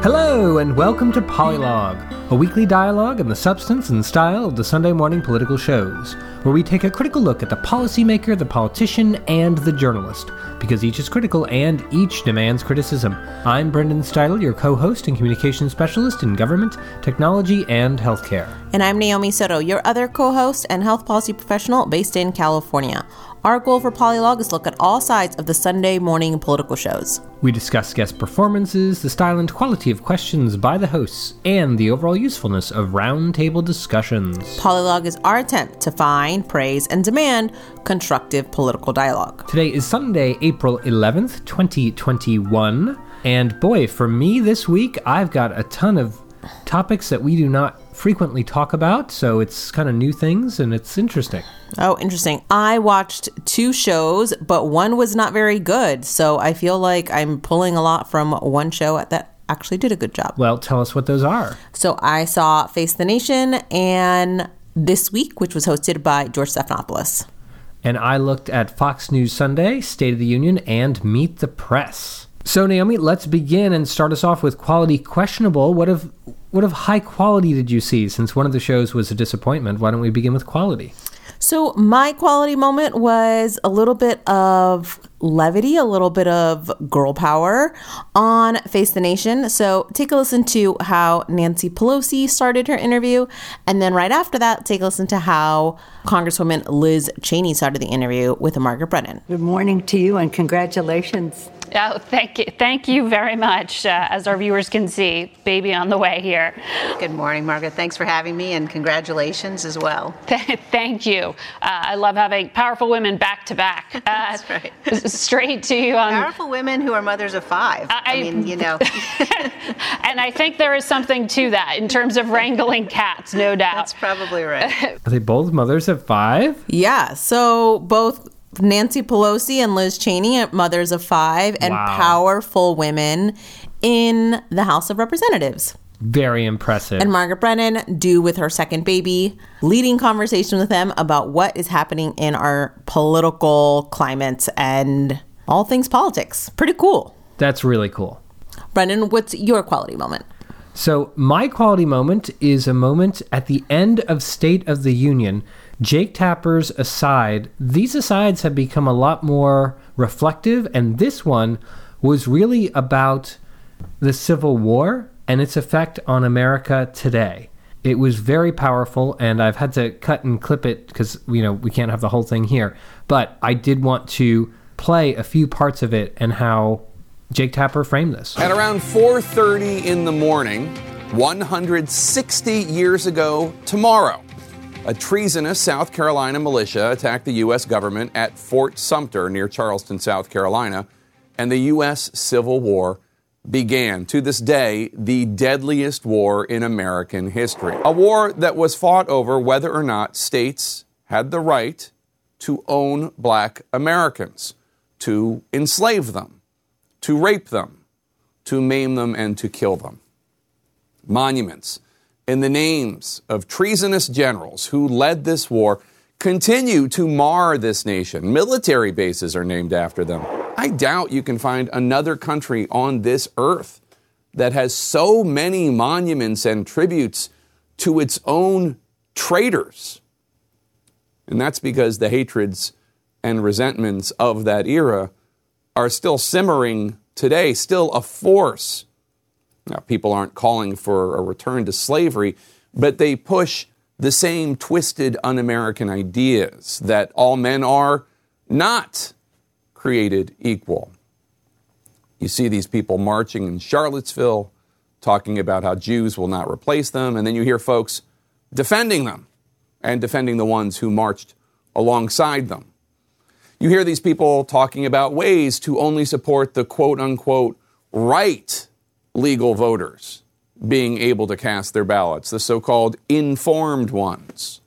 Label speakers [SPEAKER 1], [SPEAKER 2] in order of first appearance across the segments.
[SPEAKER 1] Hello, and welcome to Polylog, a weekly dialogue on the substance and style of the Sunday morning political shows, where we take a critical look at the policymaker, the politician, and the journalist, because each is critical and each demands criticism. I'm Brendan Steidel, your co host and communications specialist in government, technology, and healthcare.
[SPEAKER 2] And I'm Naomi Soto, your other co host and health policy professional based in California. Our goal for Polylog is to look at all sides of the Sunday morning political shows.
[SPEAKER 1] We discuss guest performances, the style and quality of questions by the hosts, and the overall usefulness of roundtable discussions.
[SPEAKER 2] Polylog is our attempt to find, praise, and demand constructive political dialogue.
[SPEAKER 1] Today is Sunday, April 11th, 2021. And boy, for me this week, I've got a ton of topics that we do not frequently talk about, so it's kind of new things and it's interesting.
[SPEAKER 2] Oh, interesting. I watched two shows, but one was not very good. So I feel like I'm pulling a lot from one show that actually did a good job.
[SPEAKER 1] Well, tell us what those are.
[SPEAKER 2] So I saw Face the Nation and This Week, which was hosted by George Stephanopoulos.
[SPEAKER 1] And I looked at Fox News Sunday, State of the Union, and Meet the Press. So Naomi, let's begin and start us off with quality questionable. What of what of high quality did you see? Since one of the shows was a disappointment, why don't we begin with quality?
[SPEAKER 2] So, my quality moment was a little bit of levity, a little bit of girl power on Face the Nation. So, take a listen to how Nancy Pelosi started her interview. And then, right after that, take a listen to how Congresswoman Liz Cheney started the interview with Margaret Brennan.
[SPEAKER 3] Good morning to you and congratulations.
[SPEAKER 4] Oh, thank you. Thank you very much. Uh, as our viewers can see, baby on the way here.
[SPEAKER 5] Good morning, Margaret. Thanks for having me and congratulations as well.
[SPEAKER 4] thank you. Uh, I love having powerful women back to back. Uh,
[SPEAKER 5] That's right.
[SPEAKER 4] Straight to you on.
[SPEAKER 5] Powerful women who are mothers of five. I, I mean, you know.
[SPEAKER 4] and I think there is something to that in terms of wrangling cats, no doubt.
[SPEAKER 5] That's probably right.
[SPEAKER 1] Are they both mothers of five?
[SPEAKER 2] Yeah. So both Nancy Pelosi and Liz Cheney, are mothers of five, and wow. powerful women in the House of Representatives.
[SPEAKER 1] Very impressive.
[SPEAKER 2] And Margaret Brennan, due with her second baby, leading conversation with them about what is happening in our political climate and all things politics. Pretty cool.
[SPEAKER 1] That's really cool.
[SPEAKER 2] Brennan, what's your quality moment?
[SPEAKER 1] So, my quality moment is a moment at the end of State of the Union Jake Tapper's aside, these asides have become a lot more reflective, and this one was really about the Civil War and its effect on America today. It was very powerful, and I've had to cut and clip it because you know we can't have the whole thing here. But I did want to play a few parts of it and how Jake Tapper framed this.
[SPEAKER 6] At around 4:30 in the morning, 160 years ago tomorrow, a treasonous South Carolina militia attacked the U.S. government at Fort Sumter near Charleston, South Carolina, and the U.S. Civil War began. To this day, the deadliest war in American history. A war that was fought over whether or not states had the right to own black Americans, to enslave them, to rape them, to maim them, and to kill them. Monuments and the names of treasonous generals who led this war continue to mar this nation. Military bases are named after them. I doubt you can find another country on this earth that has so many monuments and tributes to its own traitors. And that's because the hatreds and resentments of that era are still simmering today, still a force now, people aren't calling for a return to slavery, but they push the same twisted, un American ideas that all men are not created equal. You see these people marching in Charlottesville, talking about how Jews will not replace them, and then you hear folks defending them and defending the ones who marched alongside them. You hear these people talking about ways to only support the quote unquote right legal voters being able to cast their ballots, the so called informed ones.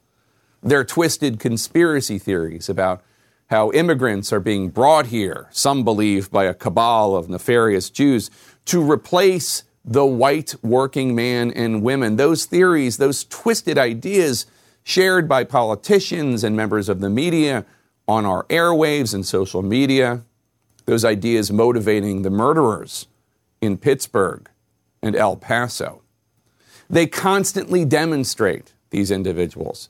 [SPEAKER 6] Their twisted conspiracy theories about how immigrants are being brought here, some believe by a cabal of nefarious Jews, to replace the white working man and women. Those theories, those twisted ideas shared by politicians and members of the media on our airwaves and social media, those ideas motivating the murderers in Pittsburgh and El Paso. They constantly demonstrate, these individuals,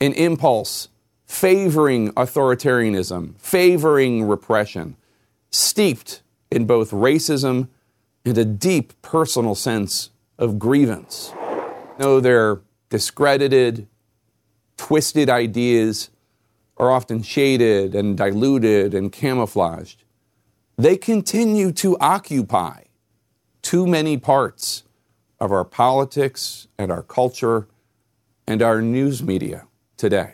[SPEAKER 6] an impulse favoring authoritarianism, favoring repression, steeped in both racism and a deep personal sense of grievance. Though their discredited, twisted ideas are often shaded and diluted and camouflaged, they continue to occupy too many parts of our politics and our culture and our news media today.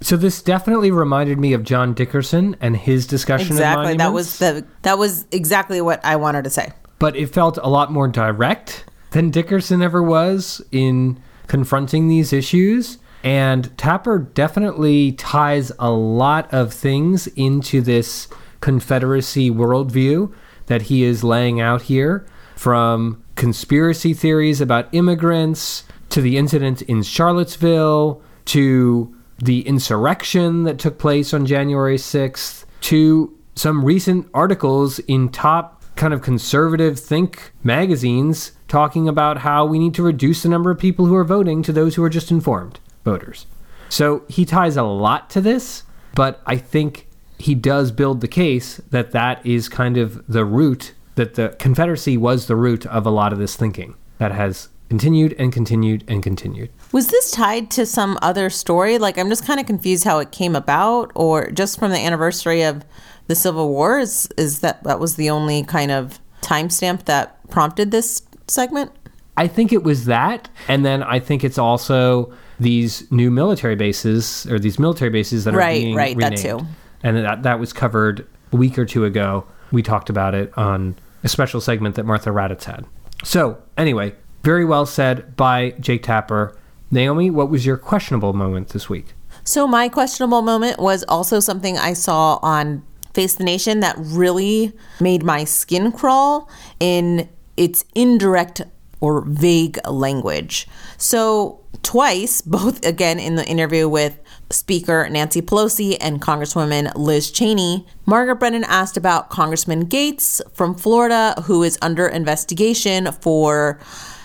[SPEAKER 1] So this definitely reminded me of John Dickerson and his discussion
[SPEAKER 2] Exactly.
[SPEAKER 1] of
[SPEAKER 2] That was the that was exactly what I wanted to say.
[SPEAKER 1] but it felt a lot more direct than Dickerson ever was in confronting these issues. And Tapper definitely ties a lot of things into this Confederacy worldview that he is laying out here, from conspiracy theories about immigrants to the incident in Charlottesville to the insurrection that took place on January 6th to some recent articles in top kind of conservative think magazines talking about how we need to reduce the number of people who are voting to those who are just informed voters. So he ties a lot to this, but I think he does build the case that that is kind of the root that the Confederacy was the root of a lot of this thinking that has continued and continued and continued.
[SPEAKER 2] Was this tied to some other story? Like, I'm just kind of confused how it came about, or just from the anniversary of the Civil War? Is, is that that was the only kind of timestamp that prompted this segment?
[SPEAKER 1] I think it was that, and then I think it's also these new military bases or these military bases that are
[SPEAKER 2] Right,
[SPEAKER 1] being
[SPEAKER 2] right, that too.
[SPEAKER 1] And that that was covered a week or two ago. We talked about it on a special segment that Martha Raddatz had. So anyway, very well said by Jake Tapper. Naomi, what was your questionable moment this week?
[SPEAKER 2] So my questionable moment was also something I saw on Face the Nation that really made my skin crawl in its indirect or vague language. So twice, both again in the interview with Speaker Nancy Pelosi and Congresswoman Liz Cheney, Margaret Brennan asked about Congressman Gaetz from Florida, who is under investigation for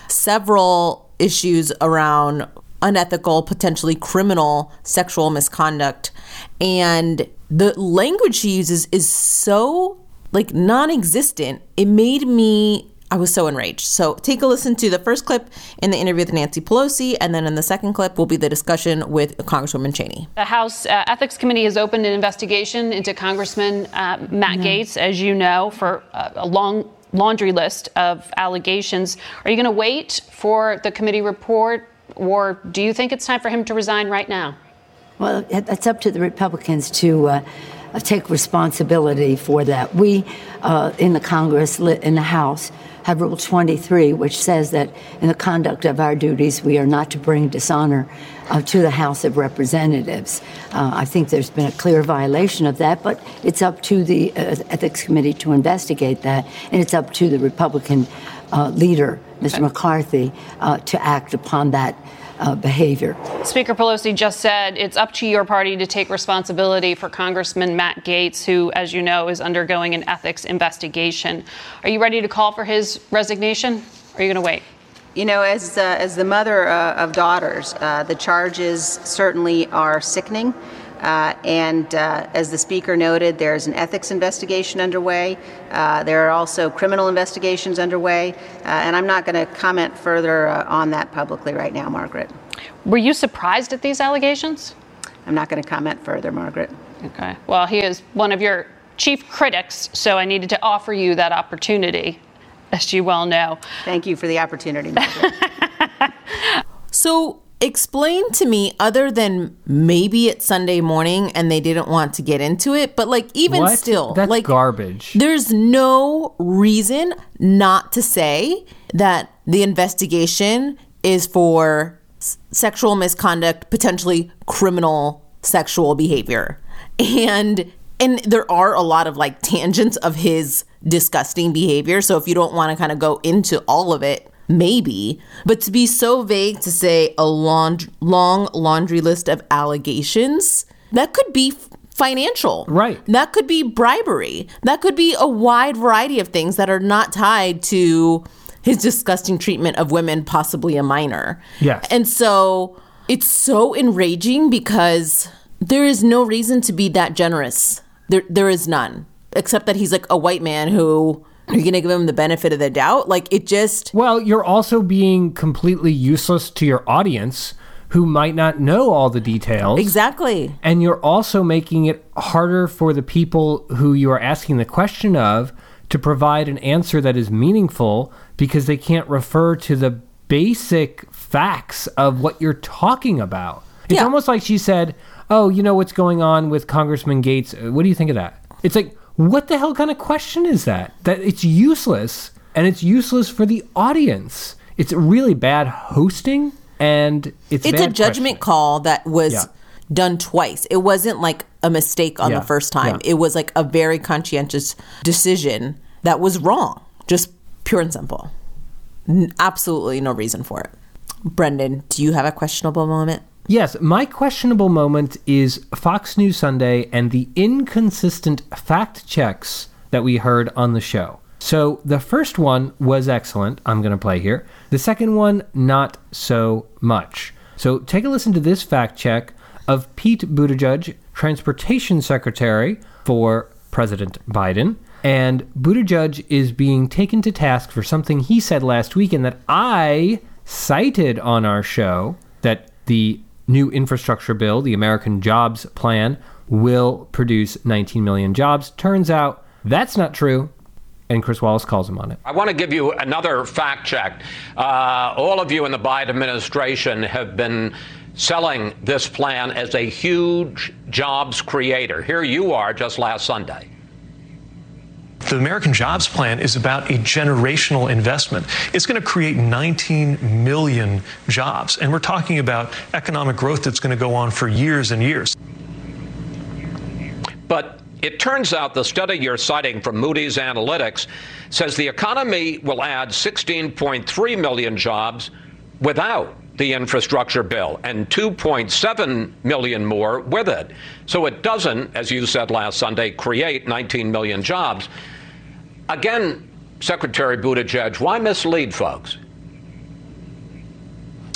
[SPEAKER 2] several issues around unethical, potentially criminal sexual misconduct. And the language she uses is so like non-existent. It made me I was so enraged. So take a listen to the first clip in the interview with Nancy Pelosi, and then in the second clip will be the discussion with Congresswoman Cheney.
[SPEAKER 4] The House uh, Ethics Committee has opened an investigation into Congressman uh, Matt Gaetz, as you know, for uh, a long laundry list of allegations. Are you going to wait for the committee report, or do you think it's time for him to resign right now?
[SPEAKER 3] Well, it's up to the Republicans to uh, uh, take responsibility for that. We uh, in the Congress, in the House, have Rule 23, which says that in the conduct of our duties, we are not to bring dishonor uh, to the House of Representatives. Uh, I think there's been a clear violation of that, but it's up to the uh, Ethics Committee to investigate that, and it's up to the Republican uh, leader, Mr. McCarthy, uh, to act upon that uh, behavior.
[SPEAKER 4] Speaker Pelosi just said it's up to your party to take responsibility for Congressman Matt Gaetz, who, as you know, is undergoing an ethics investigation. Are you ready to call for his resignation? Or are you going to wait?
[SPEAKER 5] You know, as, uh, as the mother uh, of daughters, uh, the charges certainly are sickening. Uh, and uh, as the speaker noted, there's an ethics investigation underway. Uh, there are also criminal investigations underway. Uh, and I'm not going to comment further uh, on that publicly right now, Margaret.
[SPEAKER 4] Were you surprised at these allegations?
[SPEAKER 5] I'm not going to comment further, Margaret.
[SPEAKER 4] Okay. Well, he is one of your chief critics, so I needed to offer you that opportunity, as you well know.
[SPEAKER 5] Thank you for the opportunity, Margaret.
[SPEAKER 2] So explain to me, other than maybe it's Sunday morning and they didn't want to get into it, but like even
[SPEAKER 1] What?
[SPEAKER 2] still,
[SPEAKER 1] That's
[SPEAKER 2] like
[SPEAKER 1] garbage.
[SPEAKER 2] There's no reason not to say that the investigation is for s- sexual misconduct, potentially criminal sexual behavior. And and there are a lot of like tangents of his disgusting behavior. So if you don't want to kind of go into all of it, maybe. But to be so vague to say a long long laundry list of allegations, that could be financial.
[SPEAKER 1] Right.
[SPEAKER 2] That could be bribery. That could be a wide variety of things that are not tied to his disgusting treatment of women, possibly a minor.
[SPEAKER 1] Yes.
[SPEAKER 2] And so it's so enraging because there is no reason to be that generous. There, there is none, except that he's like a white man who are you going to give him the benefit of the doubt? Like it just.
[SPEAKER 1] Well, you're also being completely useless to your audience who might not know all the details.
[SPEAKER 2] Exactly.
[SPEAKER 1] And you're also making it harder for the people who you are asking the question of to provide an answer that is meaningful because they can't refer to the basic facts of what you're talking about. It's
[SPEAKER 2] Yeah.
[SPEAKER 1] almost like she said, Oh, you know what's going on with Congressman Gaetz? What do you think of that? It's like, what the hell kind of question is that? That it's useless and it's useless for the audience. It's really bad hosting and it's
[SPEAKER 2] It's a judgment call that was
[SPEAKER 1] Yeah.
[SPEAKER 2] done twice. It wasn't like a mistake on
[SPEAKER 1] Yeah,
[SPEAKER 2] the first time.
[SPEAKER 1] yeah.
[SPEAKER 2] It was like a very conscientious decision that was wrong. Just pure and simple. N- absolutely no reason for it. Brendan, do you have a questionable moment?
[SPEAKER 1] Yes, my questionable moment is Fox News Sunday and the inconsistent fact checks that we heard on the show. So the first one was excellent. I'm going to play here. The second one, not so much. So take a listen to this fact check of Pete Buttigieg, Transportation Secretary for President Biden. And Buttigieg is being taken to task for something he said last week and that I cited on our show that the new infrastructure bill, the American Jobs Plan, will produce 19 million jobs. Turns out that's not true. And Chris Wallace calls him on it.
[SPEAKER 7] I want to give you another fact check. Uh, all of you in the Biden administration have been selling this plan as a huge jobs creator. Here you are just last Sunday.
[SPEAKER 8] The American Jobs Plan is about a generational investment. It's going to create 19 million jobs. And we're talking about economic growth that's going to go on for years and years.
[SPEAKER 7] But it turns out the study you're citing from Moody's Analytics says the economy will add 16.3 million jobs without the infrastructure bill and 2.7 million more with it. So it doesn't, as you said last Sunday, create 19 million jobs. Again, Secretary Buttigieg, why mislead folks?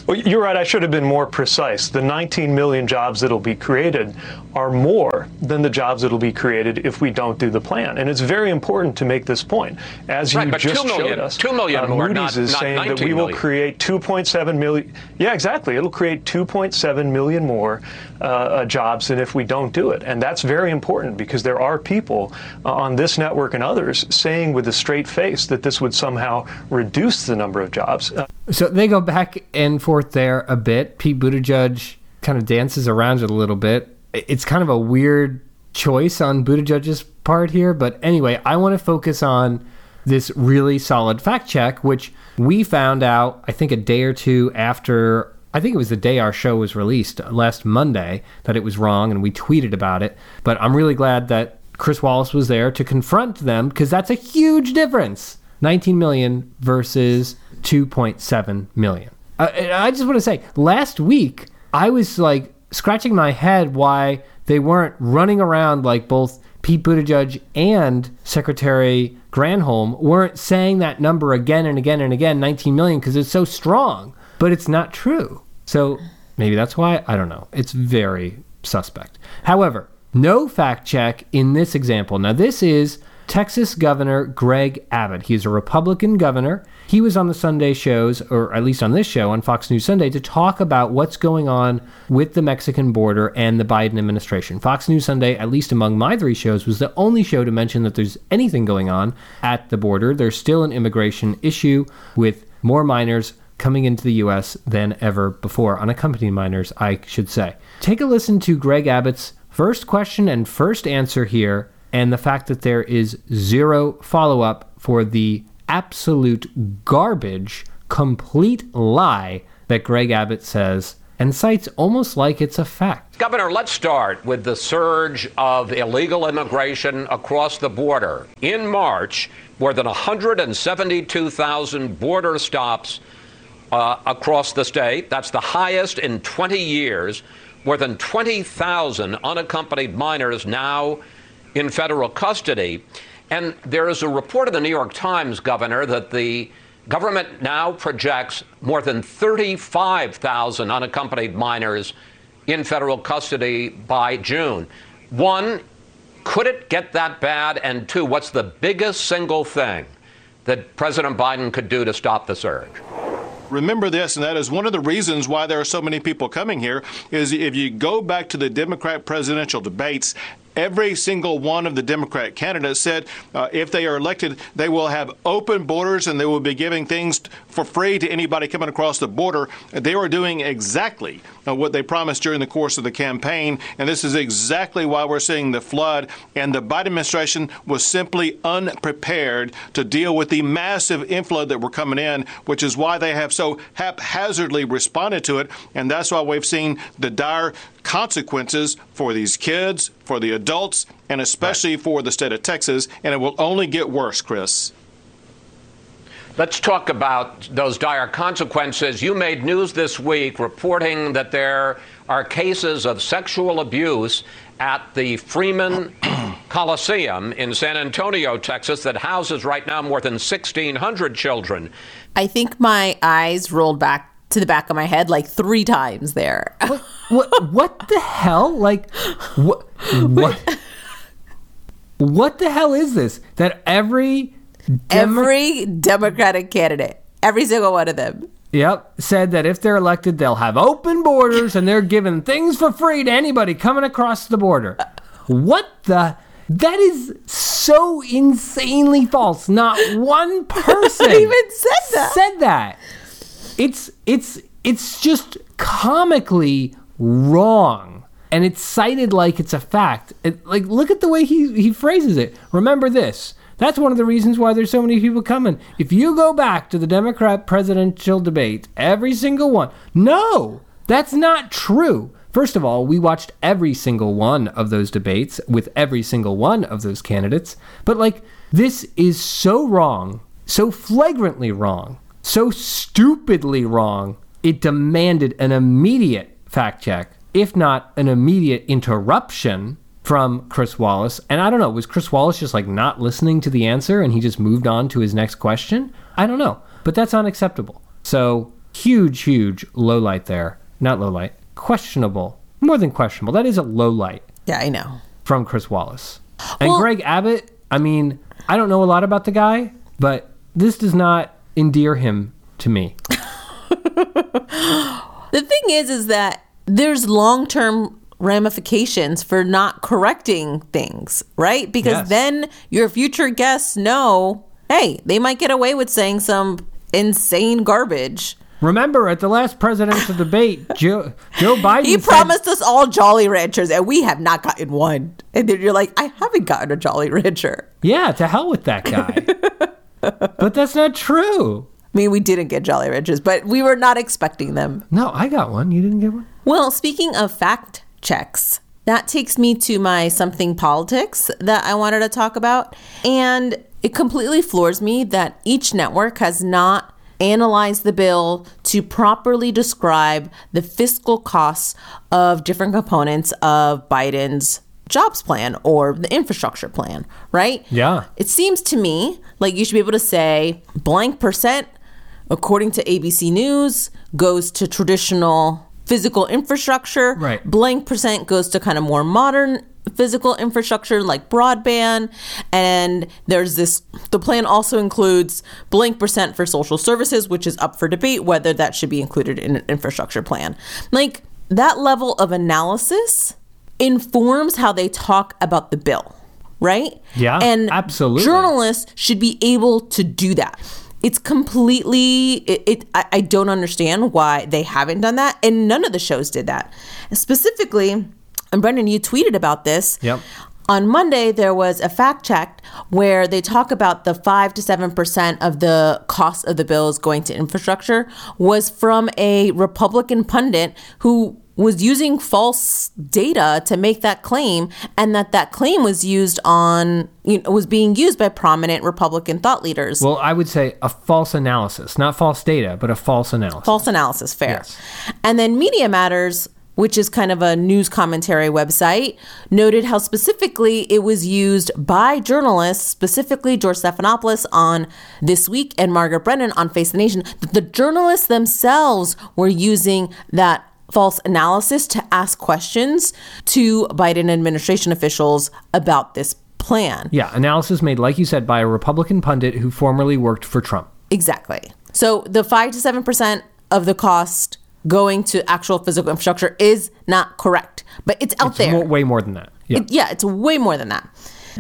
[SPEAKER 8] Well, you're right. I should have been more precise. The 19 million jobs that'll be created are more than the jobs that'll be created if we don't do the plan. And it's very important to make this point. As
[SPEAKER 7] Right,
[SPEAKER 8] you
[SPEAKER 7] but
[SPEAKER 8] just
[SPEAKER 7] 2 million-
[SPEAKER 8] showed us,
[SPEAKER 7] 2 million
[SPEAKER 8] uh,
[SPEAKER 7] more,
[SPEAKER 8] Moody's
[SPEAKER 7] not-
[SPEAKER 8] is
[SPEAKER 7] not
[SPEAKER 8] saying that
[SPEAKER 7] 19
[SPEAKER 8] we will
[SPEAKER 7] million.
[SPEAKER 8] create 2.7 million. Yeah, exactly. It'll create 2.7 million more uh, uh, jobs than if we don't do it. And that's very important because there are people uh, on this network and others saying with a straight face that this would somehow reduce the number of jobs. Uh,
[SPEAKER 1] So they go back and forth there a bit. Pete Buttigieg kind of dances around it a little bit. It's kind of a weird choice on Buttigieg's part here, but anyway, I want to focus on this really solid fact check, which we found out, I think, a day or two after. I think it was the day our show was released last Monday that it was wrong, and we tweeted about it. But I'm really glad that Chris Wallace was there to confront them because that's a huge difference 19 million versus 2.7 million. Uh, I just want to say, last week, I was like scratching my head why they weren't running around like both Pete Buttigieg and Secretary Granholm weren't saying that number again and again and again, 19 million, because it's so strong. But it's not true. So maybe that's why. I don't know. It's very suspect. However, no fact check in this example. Now, this is Texas Governor Greg Abbott. He's a Republican governor. He was on the Sunday shows, or at least on this show on Fox News Sunday, to talk about what's going on with the Mexican border and the Biden administration. Fox News Sunday, at least among my three shows, was the only show to mention that there's anything going on at the border. There's still an immigration issue with more minors coming into the U.S. than ever before, unaccompanied minors, I should say. Take a listen to Greg Abbott's first question and first answer here, and the fact that there is zero follow up for the absolute garbage, complete lie that Greg Abbott says and cites almost like it's a fact.
[SPEAKER 7] Governor, let's start with the surge of illegal immigration across the border. In March, more than 172,000 border stops uh, across the state. That's the highest in 20 years. More than 20,000 unaccompanied minors now in federal custody. And there is a report in the New York Times, Governor, that the Government now projects more than 35,000 unaccompanied minors in federal custody by June. One, could it get that bad? And two, what's the biggest single thing that President Biden could do to stop the surge?
[SPEAKER 9] remember this, and that is one of the reasons why there are so many people coming here. Is if you go back to the Democrat presidential debates, every single one of the Democrat candidates said uh, if they are elected, they will have open borders and they will be giving things for free to anybody coming across the border. They are doing exactly uh, what they promised during the course of the campaign, and this is exactly why we're seeing the flood. And the Biden administration was simply unprepared to deal with the massive inflow that were coming in, which is why they have so haphazardly responded to it. And that's why we've seen the dire consequences for these kids, for the adults, and especially right. for the state of Texas. And it will only get worse, Chris.
[SPEAKER 7] Let's talk about those dire consequences. You made news this week reporting that there are cases of sexual abuse at the Freeman Coliseum in San Antonio, Texas, that houses right now more than 1,600 children.
[SPEAKER 2] I think my eyes rolled back to the back of my head like three times there.
[SPEAKER 1] what, what, the hell? Like, what? What? what the hell is this? That every
[SPEAKER 2] Demo- every Democratic candidate, every single one of them.
[SPEAKER 1] Yep, said that if they're elected, they'll have open borders and they're giving things for free to anybody coming across the border. What the? That is so insanely false. Not one person
[SPEAKER 2] even said that.
[SPEAKER 1] Said that. It's it's it's just comically wrong and it's cited like it's a fact. It, like look at the way he he phrases it. Remember this. That's one of the reasons why there's so many people coming. If you go back to the Democrat presidential debate, every single one, no, that's not true. First of all, we watched every single one of those debates with every single one of those candidates. But, like, this is so wrong, so flagrantly wrong, so stupidly wrong. It demanded an immediate fact check, if not an immediate interruption from Chris Wallace. And I don't know, was Chris Wallace just like not listening to the answer and he just moved on to his next question? I don't know. But that's unacceptable. So huge, huge low light there. Not low light. Questionable. More than questionable. That is a low light.
[SPEAKER 2] Yeah, I know.
[SPEAKER 1] From Chris Wallace. And well, Greg Abbott, I mean, I don't know a lot about the guy, but this does not endear him to me.
[SPEAKER 2] the thing is, is that there's long term ramifications for not correcting things, right? Because yes. then your future guests know, hey, they might get away with saying some insane garbage.
[SPEAKER 1] Remember, at the last presidential debate, Joe, Joe Biden.
[SPEAKER 2] He said, promised us all Jolly Ranchers, and we have not gotten one. And then you're like, I haven't gotten a Jolly Rancher.
[SPEAKER 1] Yeah, to hell with that guy. but that's not true.
[SPEAKER 2] I mean, we didn't get Jolly Ranchers, but we were not expecting them.
[SPEAKER 1] No, I got one. You didn't get one?
[SPEAKER 2] Well, speaking of fact checks. That takes me to my something politics that I wanted to talk about. And it completely floors me that each network has not analyzed the bill to properly describe the fiscal costs of different components of Biden's jobs plan or the infrastructure plan, right?
[SPEAKER 1] Yeah.
[SPEAKER 2] It seems to me like you should be able to say blank percent, according to ABC News, goes to traditional physical infrastructure.
[SPEAKER 1] Right.
[SPEAKER 2] Blank percent goes to kind of more modern physical infrastructure like broadband. And there's this, the plan also includes blank percent for social services, which is up for debate whether that should be included in an infrastructure plan. Like that level of analysis informs how they talk about the bill. Right?
[SPEAKER 1] Yeah.
[SPEAKER 2] And
[SPEAKER 1] absolutely.
[SPEAKER 2] Journalists should be able to do that it's completely it, it I, I, don't understand why they haven't done that and none of the shows did that. Specifically and brendan you tweeted about this.
[SPEAKER 1] Yep.
[SPEAKER 2] On monday there was a fact check where they talk about the 5 to 7% of the cost of the bills going to infrastructure was from a republican pundit who was using false data to make that claim and that that claim was used on you know, was being used by prominent republican thought leaders.
[SPEAKER 1] Well i would say a false analysis not false data but a false analysis.
[SPEAKER 2] False analysis fair. Yes. and then media matters which is kind of a news commentary website, noted how specifically it was used by journalists, specifically George Stephanopoulos on This Week and Margaret Brennan on Face the Nation, that the journalists themselves were using that false analysis to ask questions to Biden administration officials about this plan.
[SPEAKER 1] Yeah, analysis made, like you said, by a Republican pundit who formerly worked for Trump.
[SPEAKER 2] Exactly. So the 5 to 7% of the cost going to actual physical infrastructure is not correct, but it's out
[SPEAKER 1] It's
[SPEAKER 2] there.
[SPEAKER 1] way more than that. Yeah.
[SPEAKER 2] It- yeah, it's way more than that.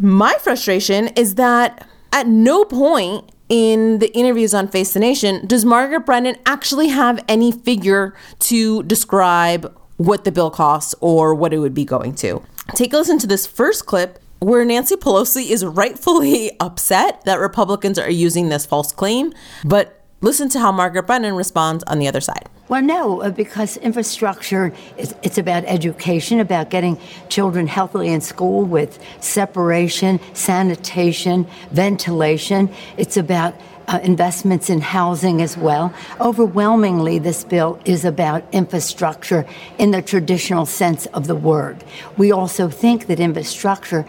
[SPEAKER 2] My frustration is that at no point in the interviews on Face the Nation does Margaret Brennan actually have any figure to describe what the bill costs or what it would be going to. Take a listen to this first clip where Nancy Pelosi is rightfully upset that Republicans are using this false claim, but listen to how Margaret Brennan responds on the other side.
[SPEAKER 3] Well, no, uh, because infrastructure is it's about education, about getting children healthily in school with separation, sanitation, ventilation. It's about uh, investments in housing as well. Overwhelmingly, this bill is about infrastructure in the traditional sense of the word. We also think that infrastructure,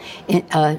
[SPEAKER 3] uh,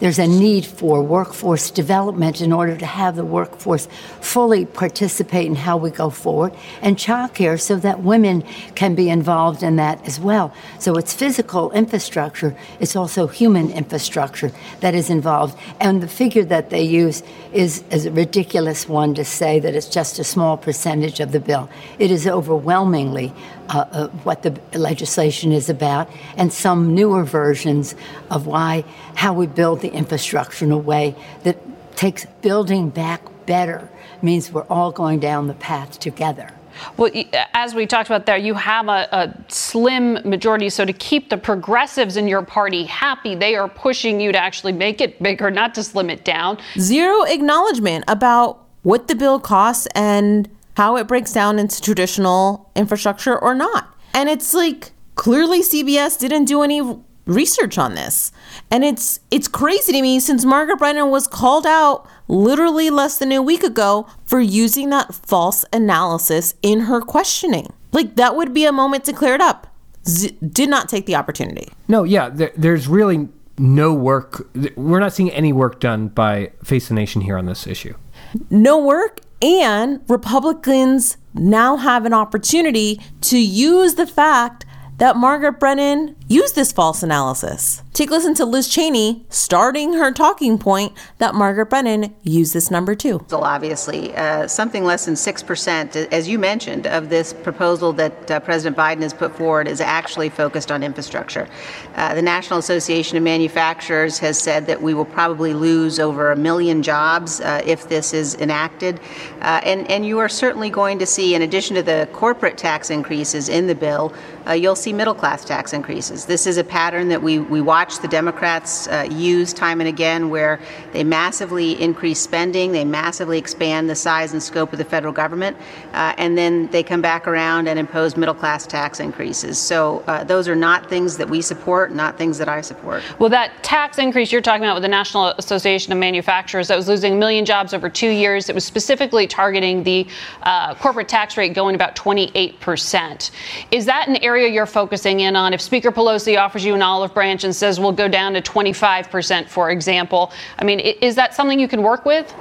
[SPEAKER 3] there's a need for workforce development in order to have the workforce fully participate in how we go forward, and childcare so that women can be involved in that as well. So it's physical infrastructure, it's also human infrastructure that is involved. And the figure that they use is, is a ridiculous one to say that it's just a small percentage of the bill. It is overwhelmingly uh, uh, what the legislation is about, and some newer versions of why how we build the infrastructure in a way that takes building back better means we're all going down the path together.
[SPEAKER 4] Well, as we talked about there, you have a, a, slim majority. So to keep the progressives in your party happy, they are pushing you to actually make it bigger, not to slim it down.
[SPEAKER 2] Zero acknowledgement about what the bill costs and how it breaks down into traditional infrastructure or not. And it's like clearly CBS didn't do any research on this. And it's it's crazy to me since Margaret Brennan was called out literally less than a week ago for using that false analysis in her questioning. Like that would be a moment to clear it up. Z- did not take the opportunity.
[SPEAKER 1] No, yeah, there, there's really no work. We're not seeing any work done by Face the Nation here on this issue.
[SPEAKER 2] No work, and Republicans now have an opportunity to use the fact that Margaret Brennan used this false analysis. Take a listen to Liz Cheney starting her talking point that Margaret Brennan used this number too.
[SPEAKER 5] So Obviously, uh, something less than 6%, as you mentioned, of this proposal that uh, President Biden has put forward is actually focused on infrastructure. Uh, the National Association of Manufacturers has said that we will probably lose over a million jobs uh, if this is enacted. Uh, and, and you are certainly going to see, in addition to the corporate tax increases in the bill, uh, you'll see middle class tax increases. This is a pattern that we, we watch the Democrats uh, use time and again, where they massively increase spending, they massively expand the size and scope of the federal government, uh, and then they come back around and impose middle class tax increases. So uh, those are not things that we support, not things that I support.
[SPEAKER 4] Well, that tax increase you're talking about with the National Association of Manufacturers that was losing a million jobs over two years, it was specifically targeting the uh, corporate tax rate going about 28%. Is that an area you're focusing in on? If Speaker Pelosi offers you an olive branch and says we'll go down to 25%, for example, I mean, is that something you can work with?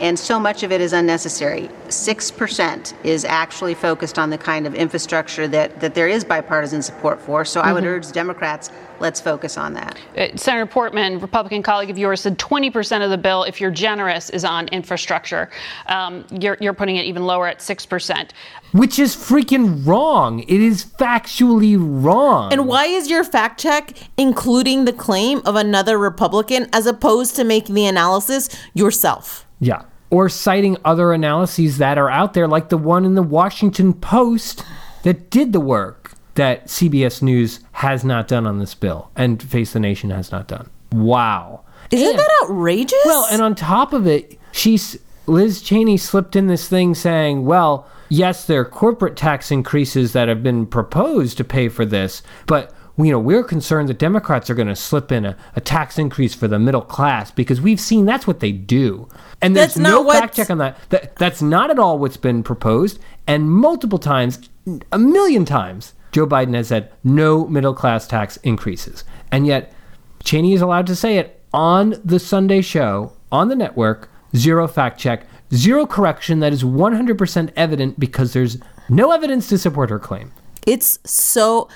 [SPEAKER 5] And so much of it is unnecessary. 6% is actually focused on the kind of infrastructure that, that there is bipartisan support for. So mm-hmm. I would urge Democrats let's focus on that.
[SPEAKER 4] Uh, Senator Portman, Republican colleague of yours, said 20% of the bill, if you're generous, is on infrastructure. Um, you're, you're putting it even lower at 6%.
[SPEAKER 1] Which is freaking wrong. It is factually wrong.
[SPEAKER 2] And why is your fact check including the claim of another Republican as opposed to making the analysis yourself?
[SPEAKER 1] Yeah. Or citing other analyses that are out there, like the one in the Washington Post that did the work that CBS News has not done on this bill and Face the Nation has not done. Wow.
[SPEAKER 2] Isn't and, that outrageous?
[SPEAKER 1] Well, and on top of it, she's Liz Cheney slipped in this thing saying, well, yes, there are corporate tax increases that have been proposed to pay for this, but you know, we're concerned that Democrats are going to slip in a, a, tax increase for the middle class because we've seen that's what they do. And there's no fact check on that. that. That's not at all what's been proposed. And multiple times, a million times, Joe Biden has said no middle class tax increases. And yet, Cheney is allowed to say it on the Sunday show, on the network, zero fact check, zero correction that is 100% evident because there's no evidence to support her claim.
[SPEAKER 2] It's so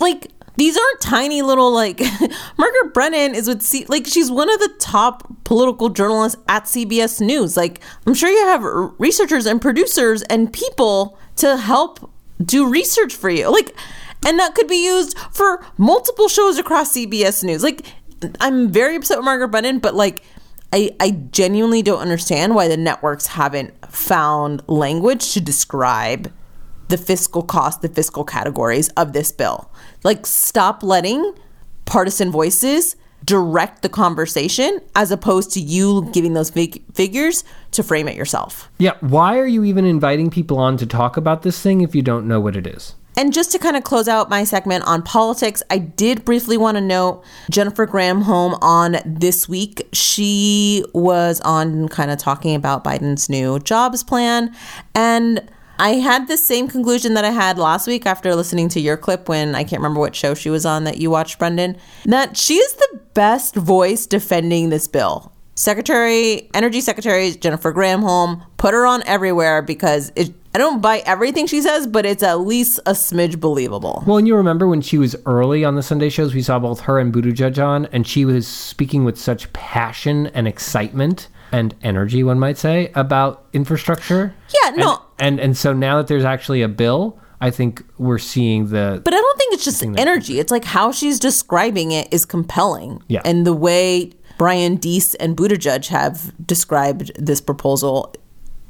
[SPEAKER 2] like these aren't tiny little like Margaret Brennan is with C- like she's one of the top political journalists at CBS News. Like I'm sure you have researchers and producers and people to help do research for you. Like and that could be used for multiple shows across CBS News. Like I'm very upset with Margaret Brennan, but like I, I genuinely don't understand why the networks haven't found language to describe the fiscal cost, the fiscal categories of this bill. Like, stop letting partisan voices direct the conversation as opposed to you giving those fig- figures to frame it yourself.
[SPEAKER 1] Yeah. Why are you even inviting people on to talk about this thing if you don't know what it is?
[SPEAKER 2] And just to kind of close out my segment on politics, I did briefly want to note Jennifer Granholm on this week. She was on kind of talking about Biden's new jobs plan. And I had the same conclusion that I had last week after listening to your clip when I can't remember what show she was on that you watched, Brendan. That she is the best voice defending this bill. Secretary, Energy Secretary Jennifer Granholm, put her on everywhere because it, I don't buy everything she says, but it's at least a smidge believable.
[SPEAKER 1] Well, and you remember when she was early on the Sunday shows, we saw both her and Buttigieg on, and she was speaking with such passion and excitement and energy, one might say, about infrastructure.
[SPEAKER 2] Yeah, no.
[SPEAKER 1] And, and, and so now that there's actually a bill, I think we're seeing the.
[SPEAKER 2] But I don't think it's just energy. It's like how she's describing it is compelling.
[SPEAKER 1] Yeah.
[SPEAKER 2] And the way Brian Deese and Buttigieg have described this proposal,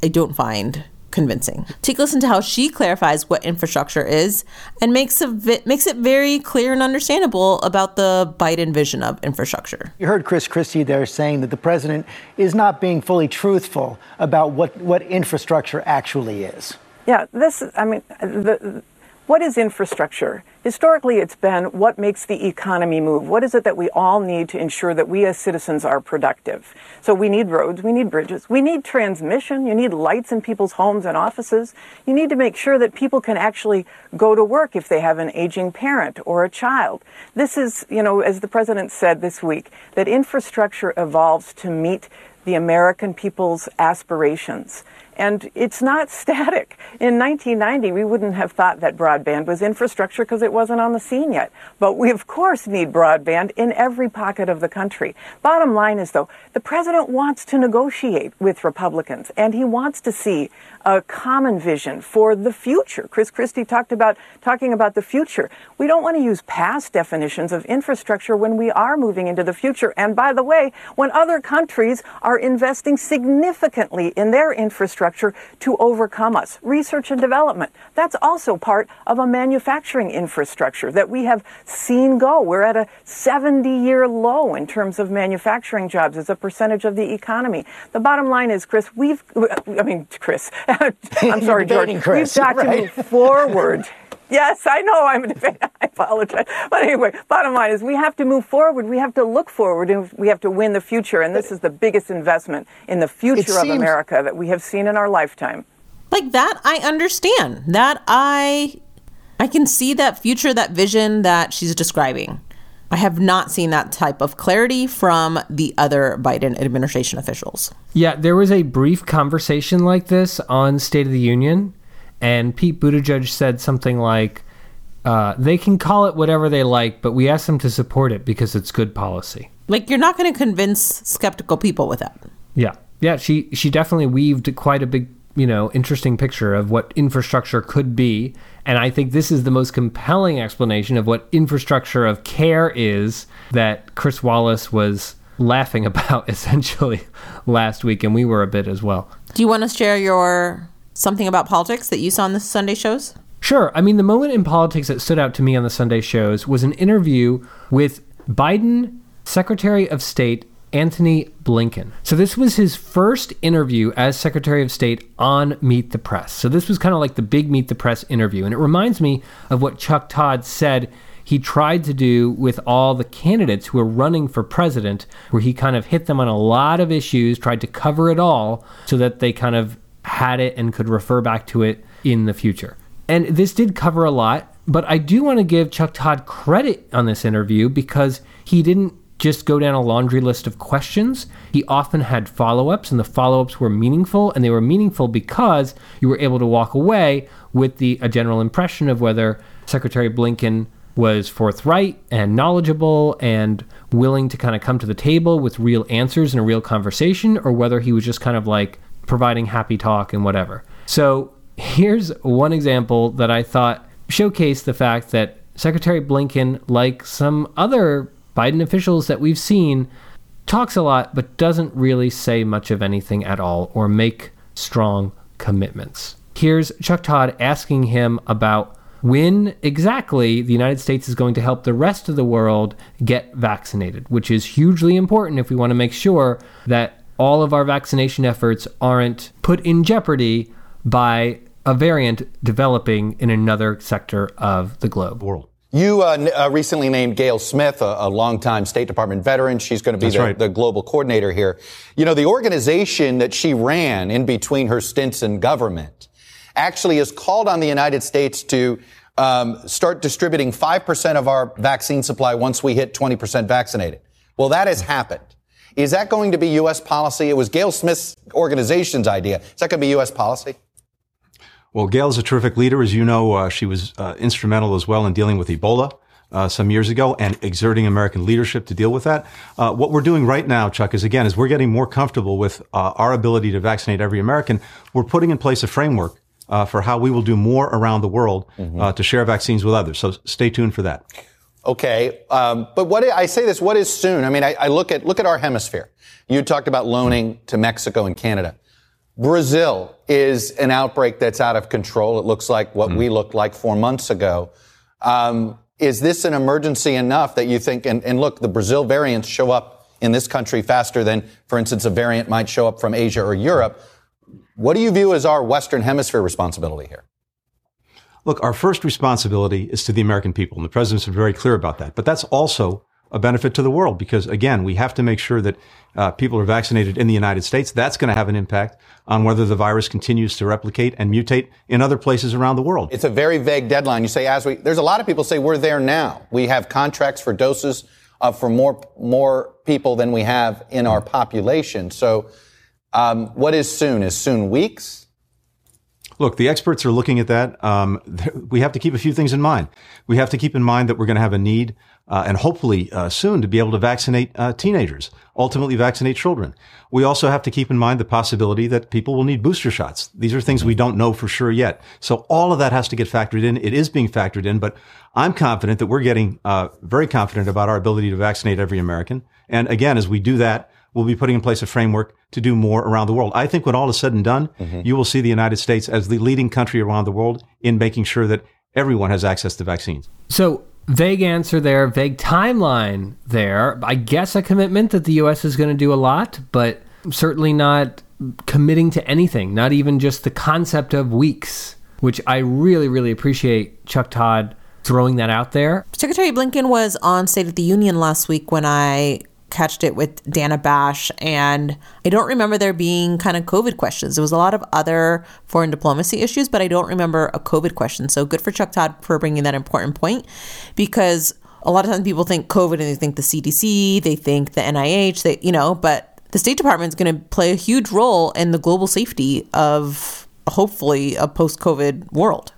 [SPEAKER 2] I don't find convincing. Take a listen to how she clarifies what infrastructure is and makes it makes it very clear and understandable about the Biden vision of infrastructure.
[SPEAKER 10] You heard Chris Christie there saying that the president is not being fully truthful about what, what infrastructure actually is.
[SPEAKER 11] Yeah, this, I mean, the, what is infrastructure? Historically, it's been what makes the economy move. What is it that we all need to ensure that we as citizens are productive? So we need roads, we need bridges, we need transmission, you need lights in people's homes and offices. You need to make sure that people can actually go to work if they have an aging parent or a child. This is, you know, as the president said this week, that infrastructure evolves to meet the American people's aspirations. And it's not static. In 1990, we wouldn't have thought that broadband was infrastructure because it wasn't on the scene yet. But we, of course, need broadband in every pocket of the country. Bottom line is, though, the president wants to negotiate with Republicans, and he wants to see a common vision for the future. Chris Christie talked about talking about the future. We don't want to use past definitions of infrastructure when we are moving into the future. And by the way, when other countries are investing significantly in their infrastructure to overcome us, research and development, that's also part of a manufacturing infrastructure that we have seen go. We're at a 70 year low in terms of manufacturing jobs as a percentage of the economy. The bottom line is, Chris, we've, I mean, Chris, I'm sorry, George.
[SPEAKER 10] Chris,
[SPEAKER 11] We've got
[SPEAKER 10] right?
[SPEAKER 11] to move forward. Yes, I know I'm a debate. I apologize. But anyway, bottom line is we have to move forward. We have to look forward and we have to win the future. And this is the biggest investment in the future of America that we have seen in our lifetime.
[SPEAKER 2] Like that I understand. That I I can see that future, that vision that she's describing. I have not seen that type of clarity from the other Biden administration officials.
[SPEAKER 1] Yeah, there was a brief conversation like this on State of the Union, and Pete Buttigieg said something like, uh, "They can call it whatever they like, but we ask them to support it because it's good policy."
[SPEAKER 2] Like you're not going to convince skeptical people with that.
[SPEAKER 1] Yeah, yeah. She she definitely weaved quite a big, you know, interesting picture of what infrastructure could be, and I think this is the most compelling explanation of what infrastructure of care is that Chris Wallace was laughing about essentially last week, and we were a bit as well.
[SPEAKER 2] Do you want to share your something about politics that you saw on the Sunday shows?
[SPEAKER 1] Sure. I mean, the moment in politics that stood out to me on the Sunday shows was an interview with Biden Secretary of State Anthony Blinken. So, this was his first interview as Secretary of State on Meet the Press. So, this was kind of like the big Meet the Press interview. And it reminds me of what Chuck Todd said he tried to do with all the candidates who were running for president, where he kind of hit them on a lot of issues, tried to cover it all so that they kind of had it and could refer back to it in the future. And this did cover a lot. But I do want to give Chuck Todd credit on this interview because he didn't just go down a laundry list of questions. He often had follow ups, and the follow ups were meaningful, and they were meaningful because you were able to walk away with the a general impression of whether Secretary Blinken was forthright and knowledgeable and willing to kind of come to the table with real answers and a real conversation, or whether he was just kind of like providing happy talk and whatever. So here's one example that I thought showcased the fact that Secretary Blinken, like some other Biden officials that we've seen, talks a lot but doesn't really say much of anything at all or make strong commitments. Here's Chuck Todd asking him about when exactly the United States is going to help the rest of the world get vaccinated, which is hugely important if we want to make sure that all of our vaccination efforts aren't put in jeopardy by a variant developing in another sector of the globe.
[SPEAKER 12] World. You uh, uh, recently named Gayle Smith, a, a longtime State Department veteran. She's going to be the, right. the, global coordinator here. You know, the organization that she ran in between her stints in government actually has called on the United States to um, start distributing 5% of our vaccine supply once we hit 20% vaccinated. Well, that has happened. Is that going to be U.S. policy? It was Gayle Smith's organization's idea. Is that going to be U.S. policy?
[SPEAKER 13] Well, Gayle is a terrific leader. As you know, uh, she was uh, instrumental as well in dealing with Ebola. Uh, some years ago and exerting American leadership to deal with that. Uh, what we're doing right now, Chuck, is again, as we're getting more comfortable with uh, our ability to vaccinate every American, we're putting in place a framework uh, for how we will do more around the world mm-hmm. uh, to share vaccines with others. So stay tuned for that.
[SPEAKER 12] Okay, um, but what I say this: what is soon? I mean, I, I, look at look at our hemisphere. You talked about loaning to Mexico and Canada. Brazil is an outbreak that's out of control. It looks like what mm. we looked like four months ago. Um, is this an emergency enough that you think? And, and look, the Brazil variants show up in this country faster than, for instance, a variant might show up from Asia or Europe. What do you view as our Western Hemisphere responsibility here?
[SPEAKER 13] Look, our first responsibility is to the American people, and the president's been very clear about that. But that's also a benefit to the world because, again, we have to make sure that uh, people are vaccinated in the United States. That's going to have an impact on whether the virus continues to replicate and mutate in other places around the world.
[SPEAKER 12] It's a very vague deadline. You say, as we, there's a lot of people say we're there now. We have contracts for doses uh, for more more people than we have in our population. So um, what is soon? Is soon weeks?
[SPEAKER 13] Look, the experts are looking at that. Um, we have to keep a few things in mind. We have to keep in mind that we're going to have a need, uh, and hopefully uh, soon, to be able to vaccinate uh, teenagers, ultimately vaccinate children. We also have to keep in mind the possibility that people will need booster shots. These are things we don't know for sure yet. So all of that has to get factored in. It is being factored in, but I'm confident that we're getting uh, very confident about our ability to vaccinate every American. And again, as we do that, we'll be putting in place a framework to do more around the world. I think when all is said and done, mm-hmm. you will see the United States as the leading country around the world in making sure that everyone has access to vaccines.
[SPEAKER 1] So, vague answer there, vague timeline there. I guess a commitment that the U.S. is going to do a lot, but certainly not committing to anything, not even just the concept of weeks, which I really, really appreciate Chuck Todd throwing that out there.
[SPEAKER 2] Secretary Blinken was on State of the Union last week when I catched it with Dana Bash, and I don't remember there being kind of COVID questions. There was a lot of other foreign diplomacy issues, but I don't remember a COVID question. So good for Chuck Todd for bringing that important point because a lot of times people think COVID and they think the CDC, they think the NIH, they you know, but the State Department is going to play a huge role in the global safety of hopefully a post-COVID world.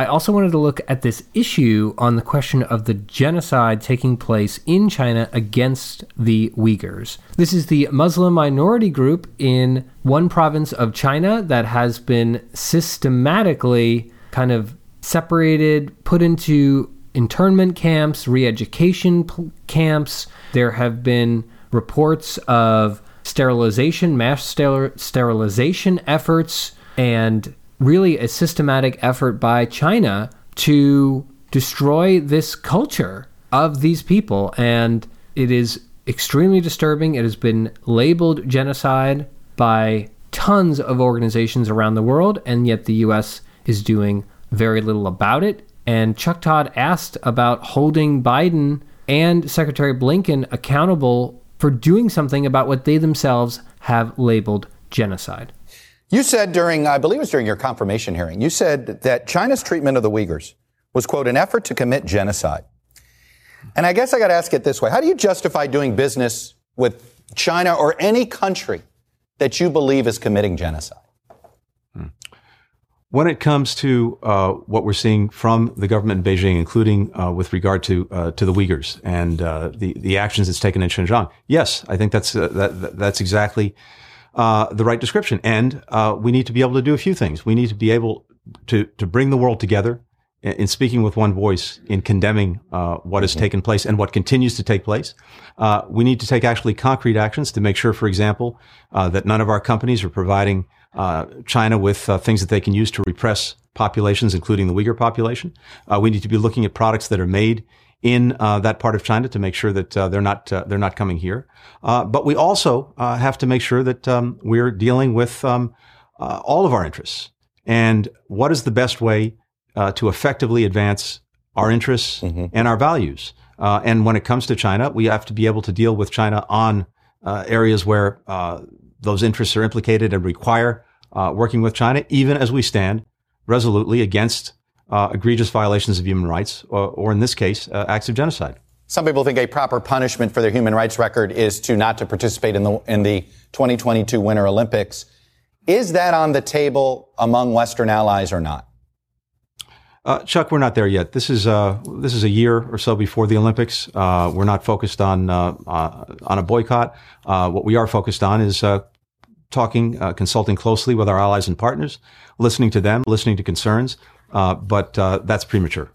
[SPEAKER 1] I also wanted to look at this issue on the question of the genocide taking place in China against the Uyghurs. This is the Muslim minority group in one province of China that has been systematically kind of separated, put into internment camps, re education p- camps. There have been reports of sterilization, mass sterilization efforts, and really a systematic effort by China to destroy this culture of these people. And it is extremely disturbing. It has been labeled genocide by tons of organizations around the world, and yet the U.S. is doing very little about it. And Chuck Todd asked about holding Biden and Secretary Blinken accountable for doing something about what they themselves have labeled genocide.
[SPEAKER 12] You said during, I believe it was during your confirmation hearing, you said that China's treatment of the Uyghurs was, quote, an effort to commit genocide. And I guess I got to ask it this way How do you justify doing business with China or any country that you believe is committing genocide?
[SPEAKER 13] When it comes to uh, what we're seeing from the government in Beijing, including uh, with regard to uh, to the Uyghurs and uh, the the actions it's taken in Xinjiang, yes, I think that's uh, that, that's exactly uh, the right description. And we need to be able to do a few things. We need to be able to to bring the world together in speaking with one voice in condemning uh, what has mm-hmm. taken place and what continues to take place. Uh, we need to take actually concrete actions to make sure, for example, uh, that none of our companies are providing uh, China with uh, things that they can use to repress populations, including the Uyghur population. Uh, we need to be looking at products that are made in that part of China to make sure that they're not they're not coming here. but we also have to make sure that um, we're dealing with um, all of our interests. And what is the best way uh, to effectively advance our interests mm-hmm. and our values. Uh, and when it comes to China, we have to be able to deal with China on uh, areas where uh, those interests are implicated and require uh, working with China, even as we stand resolutely against uh, egregious violations of human rights, or, or in this case, acts of genocide.
[SPEAKER 12] Some people think a proper punishment for their human rights record is to not to participate in the in the 2022 Winter Olympics. Is that on the table among Western allies or not?
[SPEAKER 13] Uh, Chuck, we're not there yet. This is uh, this is a year or so before the Olympics. Uh, we're not focused on uh, uh, on a boycott. Uh, what we are focused on is talking, consulting closely with our allies and partners, listening to them, listening to concerns. Uh, but uh, that's premature.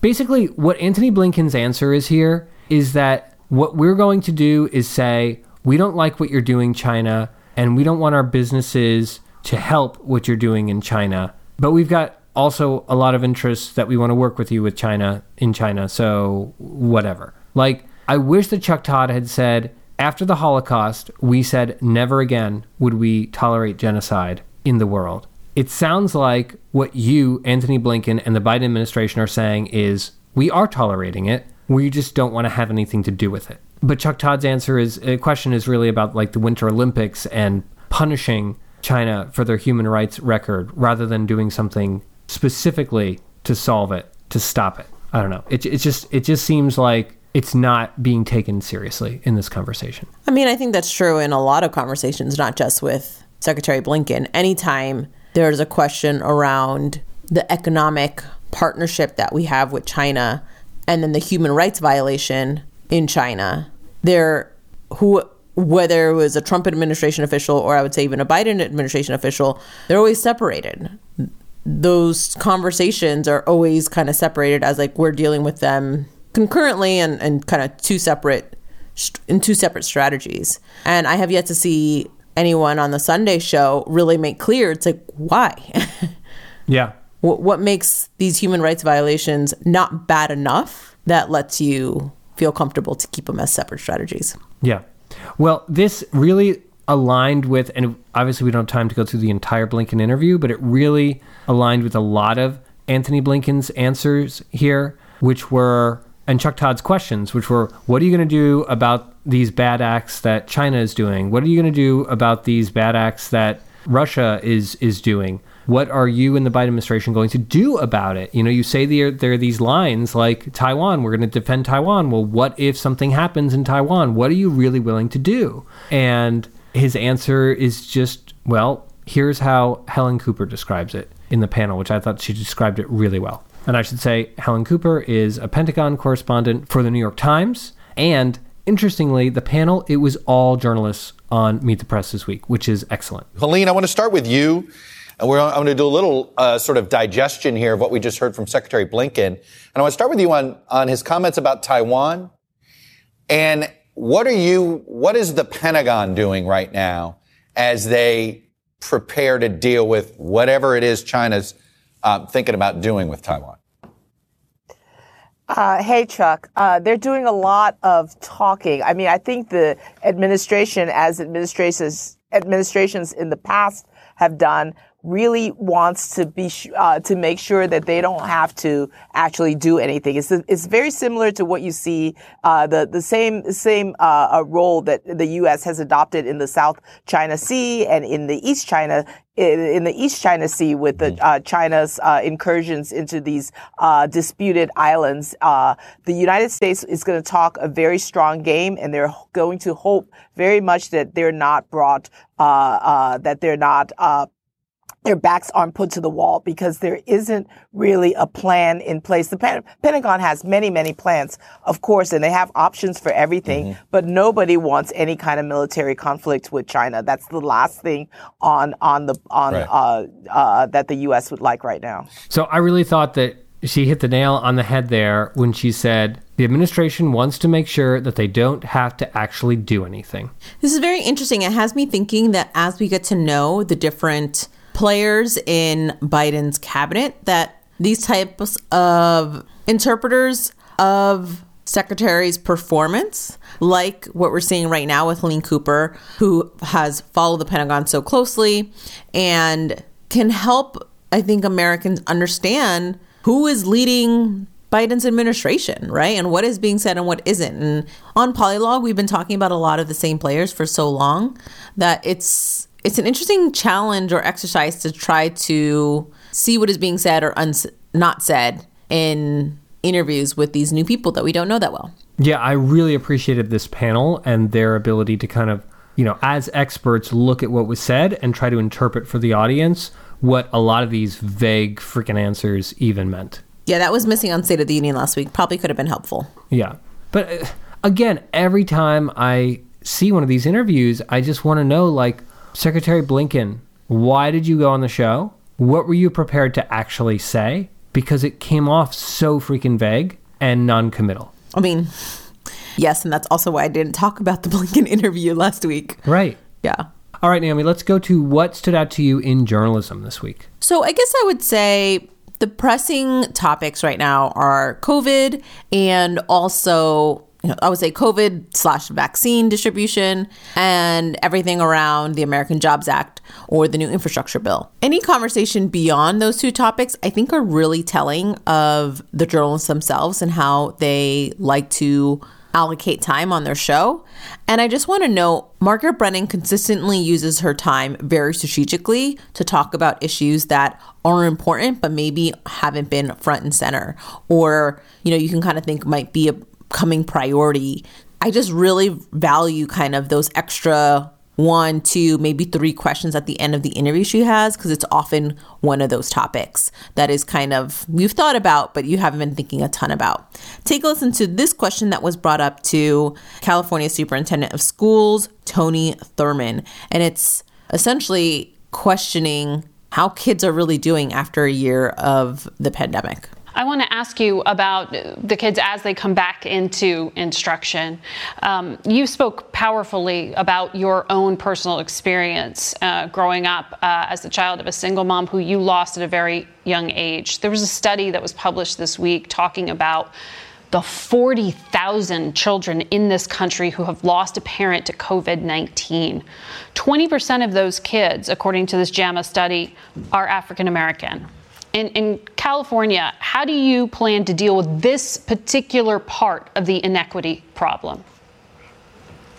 [SPEAKER 1] Basically, what Antony Blinken's answer is here is that what we're going to do is say we don't like what you're doing, China, and we don't want our businesses to help what you're doing in China. But we've got also a lot of interest that we want to work with you with China in China. So whatever. Like I wish that Chuck Todd had said after the Holocaust, we said never again would we tolerate genocide in the world. It sounds like what you, Antony Blinken, and the Biden administration are saying is we are tolerating it. We just don't want to have anything to do with it. But Chuck Todd's answer is a question is really about like the Winter Olympics and punishing China for their human rights record rather than doing something specifically to solve it, to stop it. I don't know. It, it just it just seems like it's not being taken seriously in this conversation.
[SPEAKER 2] I mean, I think that's true in a lot of conversations, not just with Secretary Blinken. Anytime there's a question around the economic partnership that we have with China and then the human rights violation in China, there who whether it was a Trump administration official or I would say even a Biden administration official, they're always separated those conversations are always kind of separated as like we're dealing with them concurrently and, and kind of two separate in two separate strategies. And I have yet to see anyone on the Sunday show really make clear it's like why.
[SPEAKER 1] yeah.
[SPEAKER 2] What what makes these human rights violations not bad enough that lets you feel comfortable to keep them as separate strategies?
[SPEAKER 1] Yeah. Well, this really aligned with, and obviously we don't have time to go through the entire Blinken interview, but it really aligned with a lot of Antony Blinken's answers here, which were, and Chuck Todd's questions, which were, what are you going to do about these bad acts that China is doing? What are you going to do about these bad acts that Russia is is doing? What are you and the Biden administration going to do about it? You know, you say there, there are these lines like Taiwan, we're going to defend Taiwan. Well, what if something happens in Taiwan? What are you really willing to do? And his answer is just, well, here's how Helene Cooper describes it in the panel, which I thought she described it really well. And I should say, Helene Cooper is a Pentagon correspondent for the New York Times. And interestingly, the panel, it was all journalists on Meet the Press this week, which is excellent.
[SPEAKER 12] Helene, I want to start with you. And I'm going to do a little uh, sort of digestion here of what we just heard from Secretary Blinken. And I want to start with you on, on his comments about Taiwan. And what are you, what is the Pentagon doing right now as they prepare to deal with whatever it is China's uh, thinking about doing with Taiwan?
[SPEAKER 14] Uh, hey, Chuck. Uh, they're doing a lot of talking. I mean, I think the administration, as administrations administrations in the past have done, really wants to be uh, to make sure that they don't have to actually do anything. It's it's very similar to what you see uh, the the same same uh, role that the U.S. has adopted in the South China Sea and in the East China in, the East China Sea with the uh, China's uh, incursions into these uh, disputed islands. Uh, the United States is going to talk a very strong game, and they're going to hope very much that they're not brought, uh, uh, that they're not their backs aren't put to the wall because there isn't really a plan in place. The Pentagon has many, many plans, of course, and they have options for everything, mm-hmm. but nobody wants any kind of military conflict with China. That's the last thing on on the on right. uh, uh, that the U.S. would like right now.
[SPEAKER 1] So I really thought that she hit the nail on the head there when she said the administration wants to make sure that they don't have to actually do anything.
[SPEAKER 2] This is very interesting. It has me thinking that as we get to know the different players in Biden's cabinet that these types of interpreters of secretary's performance, like what we're seeing right now with Helene Cooper, who has followed the Pentagon so closely and can help, I think, Americans understand who is leading Biden's administration, right? And what is being said and what isn't. And on Polylog, we've been talking about a lot of the same players for so long that it's it's an interesting challenge or exercise to try to see what is being said or uns- not said in interviews with these new people that we don't know that well.
[SPEAKER 1] Yeah, I really appreciated this panel and their ability to kind of, you know, as experts look at what was said and try to interpret for the audience what a lot of these vague freaking answers even meant.
[SPEAKER 2] Yeah, that was missing on State of the Union last week. Probably could have been helpful.
[SPEAKER 1] Yeah. But uh, again, every time I see one of these interviews, I just want to know like Secretary Blinken, why did you go on the show? What were you prepared to actually say? Because it came off so freaking vague and non committal.
[SPEAKER 2] I mean, yes, and that's also why I didn't talk about the Blinken interview last week.
[SPEAKER 1] Right.
[SPEAKER 2] Yeah.
[SPEAKER 1] All right, Naomi, let's go to what stood out to you in journalism this week.
[SPEAKER 2] So I guess I would say the pressing topics right now are COVID and also you know, I would say COVID slash vaccine distribution and everything around the American Jobs Act or the new infrastructure bill. Any conversation beyond those two topics, I think, are really telling of the journalists themselves and how they like to allocate time on their show. And I just want to note Margaret Brennan consistently uses her time very strategically to talk about issues that are important but maybe haven't been front and center or you know you can kind of think might be a coming priority. I just really value kind of those extra one, two, maybe three questions at the end of the interview she has because it's often one of those topics that is kind of you've thought about, but you haven't been thinking a ton about. Take a listen to this question that was brought up to California Superintendent of Schools, Tony Thurmond. And it's essentially questioning how kids are really doing after a year of the pandemic.
[SPEAKER 4] I want to ask you about the kids as they come back into instruction. Um, you spoke powerfully about your own personal experience uh, growing up uh, as the child of a single mom who you lost at a very young age. There was a study that was published this week talking about the 40,000 children in this country who have lost a parent to COVID 19. 20% of those kids, according to this JAMA study, are African American in, in California, how do you plan to deal with this particular part of the inequity problem?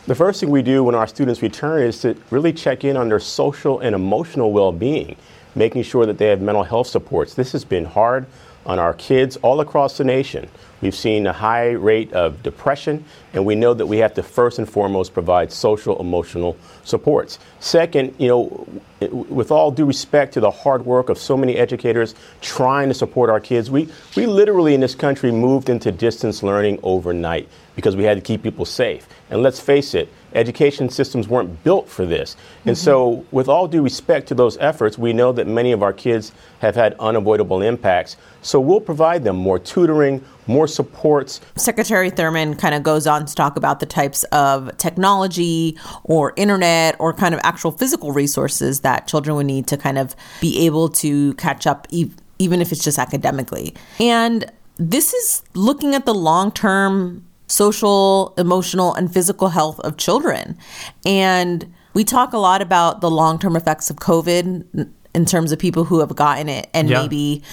[SPEAKER 15] The first thing we do when our students return is to really check in on their social and emotional well being, making sure that they have mental health supports. This has been hard on our kids all across the nation. We've seen a high rate of depression, and we know that we have to first and foremost provide social emotional supports. Second, you know, with all due respect to the hard work of so many educators trying to support our kids, we, we literally in this country moved into distance learning overnight because we had to keep people safe. And let's face it, education systems weren't built for this. And mm-hmm. so, with all due respect to those efforts, we know that many of our kids have had unavoidable impacts. So, we'll provide them more tutoring, more supports.
[SPEAKER 2] Secretary Thurmond kind of goes on to talk about the types of technology or internet or kind of actual physical resources that children would need to kind of be able to catch up, e- even if it's just academically. And this is looking at the long term social, emotional, and physical health of children. And we talk a lot about the long term effects of COVID in terms of people who have gotten it and
[SPEAKER 1] Yeah.
[SPEAKER 2] maybe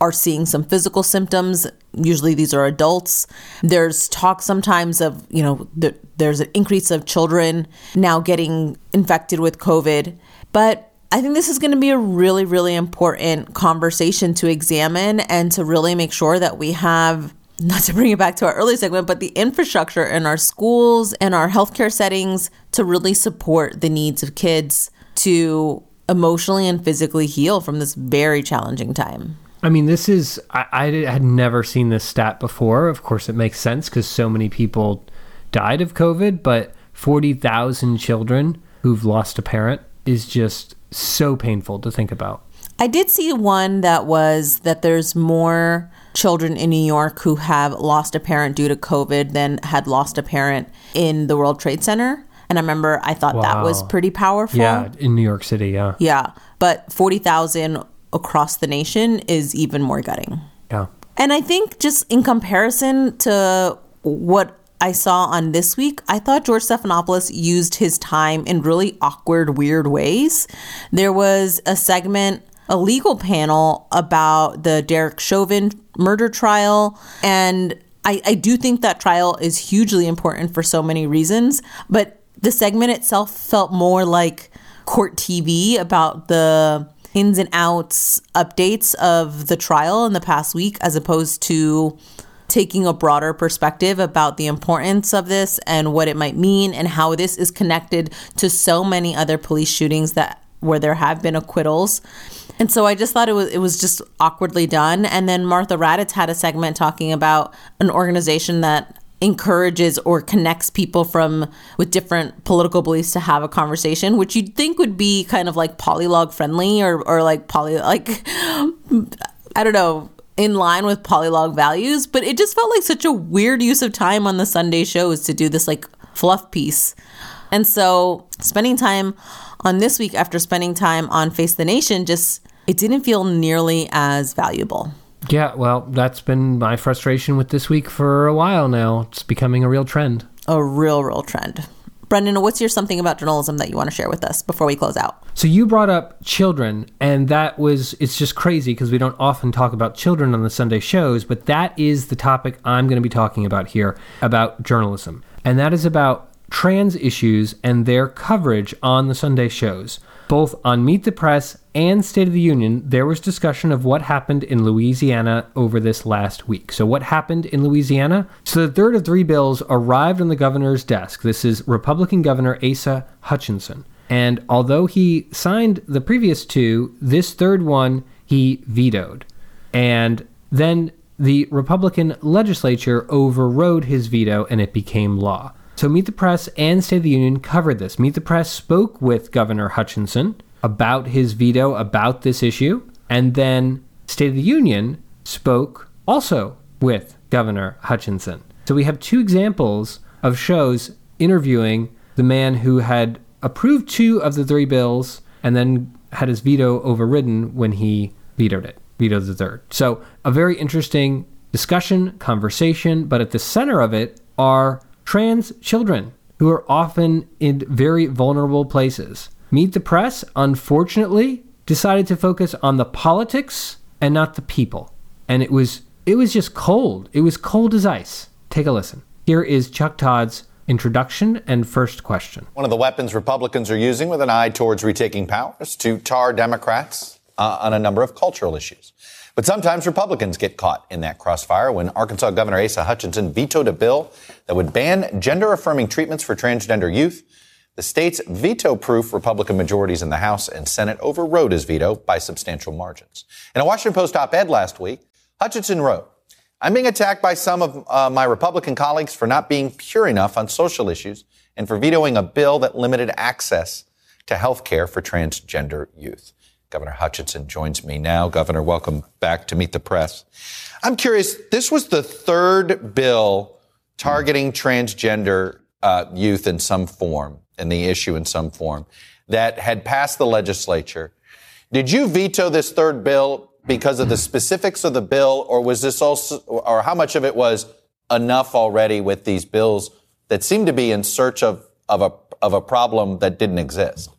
[SPEAKER 2] are seeing some physical symptoms. Usually these are adults. There's talk sometimes of, you know, th- there's an increase of children now getting infected with COVID. But I think this is going to be a really, really important conversation to examine and to really make sure that we have, not to bring it back to our early segment, but the infrastructure in our schools and our healthcare settings to really support the needs of kids to emotionally and physically heal from this very challenging time.
[SPEAKER 1] I mean, this is, I, I had never seen this stat before. Of course, it makes sense because so many people died of COVID, but 40,000 children who've lost a parent is just so painful to think about.
[SPEAKER 2] I did see one that was that there's more children in New York who have lost a parent due to COVID than had lost a parent in the World Trade Center. And I remember I thought that was pretty powerful.
[SPEAKER 1] Yeah, in New York City, yeah.
[SPEAKER 2] Yeah. But 40,000 across the nation is even more gutting.
[SPEAKER 1] Yeah.
[SPEAKER 2] And I think just in comparison to what I saw on this week, I thought George Stephanopoulos used his time in really awkward, weird ways. There was a segment, a legal panel about the Derek Chauvin murder trial. And I, I do think that trial is hugely important for so many reasons. But the segment itself felt more like court TV about the ins and outs updates of the trial in the past week as opposed to taking a broader perspective about the importance of this and what it might mean and how this is connected to so many other police shootings that where there have been acquittals. And so I just thought it was it was just awkwardly done. And then Martha Raddatz had a segment talking about an organization that encourages or connects people from with different political beliefs to have a conversation, which you'd think would be kind of like polylog friendly or or like poly like I don't know, in line with polylog values, but it just felt like such a weird use of time on the Sunday shows to do this like fluff piece. And so spending time on this week after spending time on Face the Nation just it didn't feel nearly as valuable.
[SPEAKER 1] Yeah, well, that's been my frustration with this week for a while now. It's becoming a real trend.
[SPEAKER 2] A real, real trend. Brendan, what's your something about journalism that you want to share with us before we close out?
[SPEAKER 1] So you brought up children, and that was it's just crazy because we don't often talk about children on the Sunday shows, but that is the topic I'm going to be talking about here about journalism. And that is about trans issues and their coverage on the Sunday shows. Both on Meet the Press and State of the Union, there was discussion of what happened in Louisiana over this last week. So, what happened in Louisiana? So, the third of three bills arrived on the governor's desk. This is Republican Governor Asa Hutchinson. And although he signed the previous two, this third one he vetoed. And then the Republican legislature overrode his veto and it became law. So Meet the Press and State of the Union covered this. Meet the Press spoke with Governor Hutchinson about his veto about this issue, and then State of the Union spoke also with Governor Hutchinson. So we have two examples of shows interviewing the man who had approved two of the three bills and then had his veto overridden when he vetoed it, vetoed the third. So a very interesting discussion, conversation, but at the center of it are trans children who are often in very vulnerable places. Meet the Press, unfortunately, decided to focus on the politics and not the people. And it was it was just cold. It was cold as ice. Take a listen. Here is Chuck Todd's introduction and first question.
[SPEAKER 12] One of the weapons Republicans are using with an eye towards retaking power is to tar Democrats uh, on a number of cultural issues. But sometimes Republicans get caught in that crossfire when Arkansas Governor Asa Hutchinson vetoed a bill that would ban gender affirming treatments for transgender youth. The state's veto proof Republican majorities in the House and Senate overrode his veto by substantial margins. In a Washington Post op ed last week, Hutchinson wrote, I'm being attacked by some of uh, my Republican colleagues for not being pure enough on social issues and for vetoing a bill that limited access to health care for transgender youth. Governor Hutchinson joins me now. Governor, welcome back to Meet the Press. I'm curious, this was the third bill targeting transgender uh, youth in some form, and the issue in some form, that had passed the legislature. Did you veto this third bill because of the specifics of the bill, or was this also, or how much of it was enough already with these bills that seemed to be in search of, of a of a problem that didn't exist?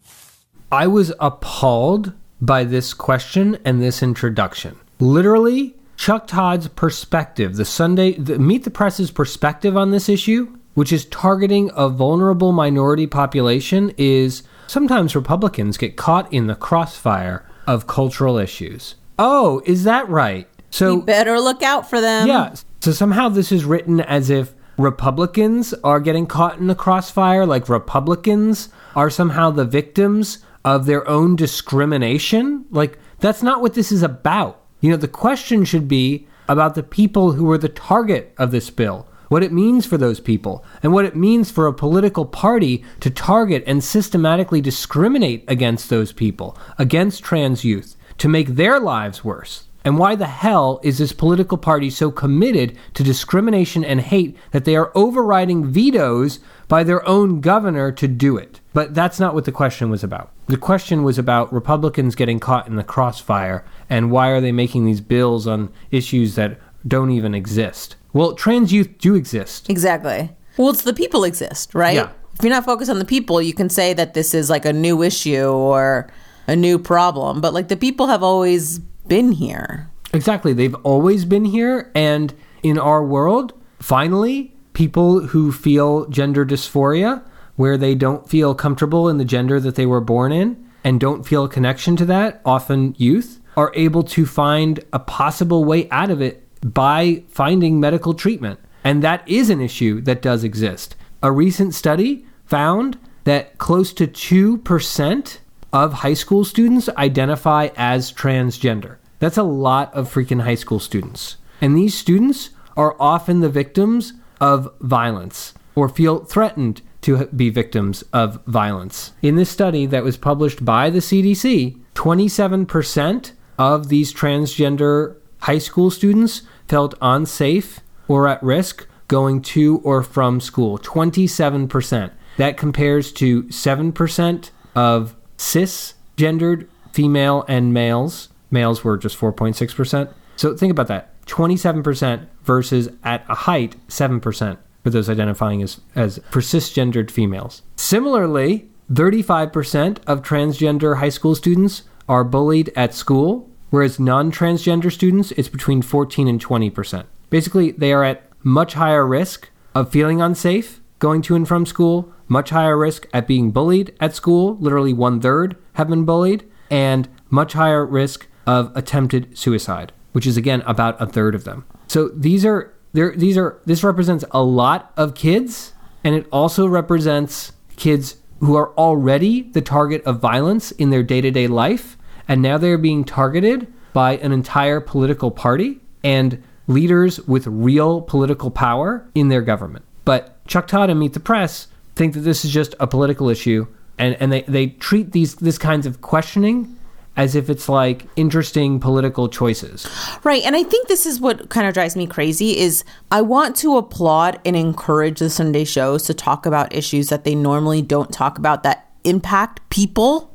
[SPEAKER 1] I was appalled by this question and this introduction. Literally, Chuck Todd's perspective, the Sunday, the Meet the Press's perspective on this issue, which is targeting a vulnerable minority population, is sometimes Republicans get caught in the crossfire of cultural issues. Oh, is that right? So
[SPEAKER 2] you better look out for them.
[SPEAKER 1] yeah. So somehow this is written as if Republicans are getting caught in the crossfire, like Republicans are somehow the victims of their own discrimination. Like, that's not what this is about. You know, the question should be about the people who are the target of this bill, what it means for those people, and what it means for a political party to target and systematically discriminate against those people, against trans youth, to make their lives worse. And why the hell is this political party so committed to discrimination and hate that they are overriding vetoes by their own governor to do it? But that's not what the question was about. The question was about Republicans getting caught in the crossfire and why are they making these bills on issues that don't even exist? Well, trans youth do exist.
[SPEAKER 2] Exactly. Well, it's the people exist, right?
[SPEAKER 1] Yeah.
[SPEAKER 2] If you're not focused on the people, you can say that this is like a new issue or a new problem, but like the people have always been here.
[SPEAKER 1] Exactly. They've always been here. And in our world, finally, people who feel gender dysphoria, where they don't feel comfortable in the gender that they were born in and don't feel a connection to that, often youth, are able to find a possible way out of it by finding medical treatment. And that is an issue that does exist. A recent study found that close to 2% of high school students identify as transgender. That's a lot of freaking high school students. And these students are often the victims of violence or feel threatened to be victims of violence. In this study that was published by the CDC, 27% of these transgender high school students felt unsafe or at risk going to or from school. 27%. That compares to 7% of cisgendered female and males. Males were just 4.6%. So think about that 27% versus at a height, 7% for those identifying as, as for cisgendered females. Similarly, 35% of transgender high school students are bullied at school, whereas non transgender students, it's between 14 and 20%. Basically, they are at much higher risk of feeling unsafe going to and from school, much higher risk at being bullied at school, literally one third have been bullied, and much higher risk of attempted suicide, which is again about a third of them. So these are there these are this represents a lot of kids and it also represents kids who are already the target of violence in their day-to-day life and now they're being targeted by an entire political party and leaders with real political power in their government. But Chuck Todd and Meet the Press think that this is just a political issue and, and they, they treat these this kinds of questioning as if it's like interesting political choices.
[SPEAKER 2] Right. And I think this is what kind of drives me crazy is I want to applaud and encourage the Sunday shows to talk about issues that they normally don't talk about that impact people,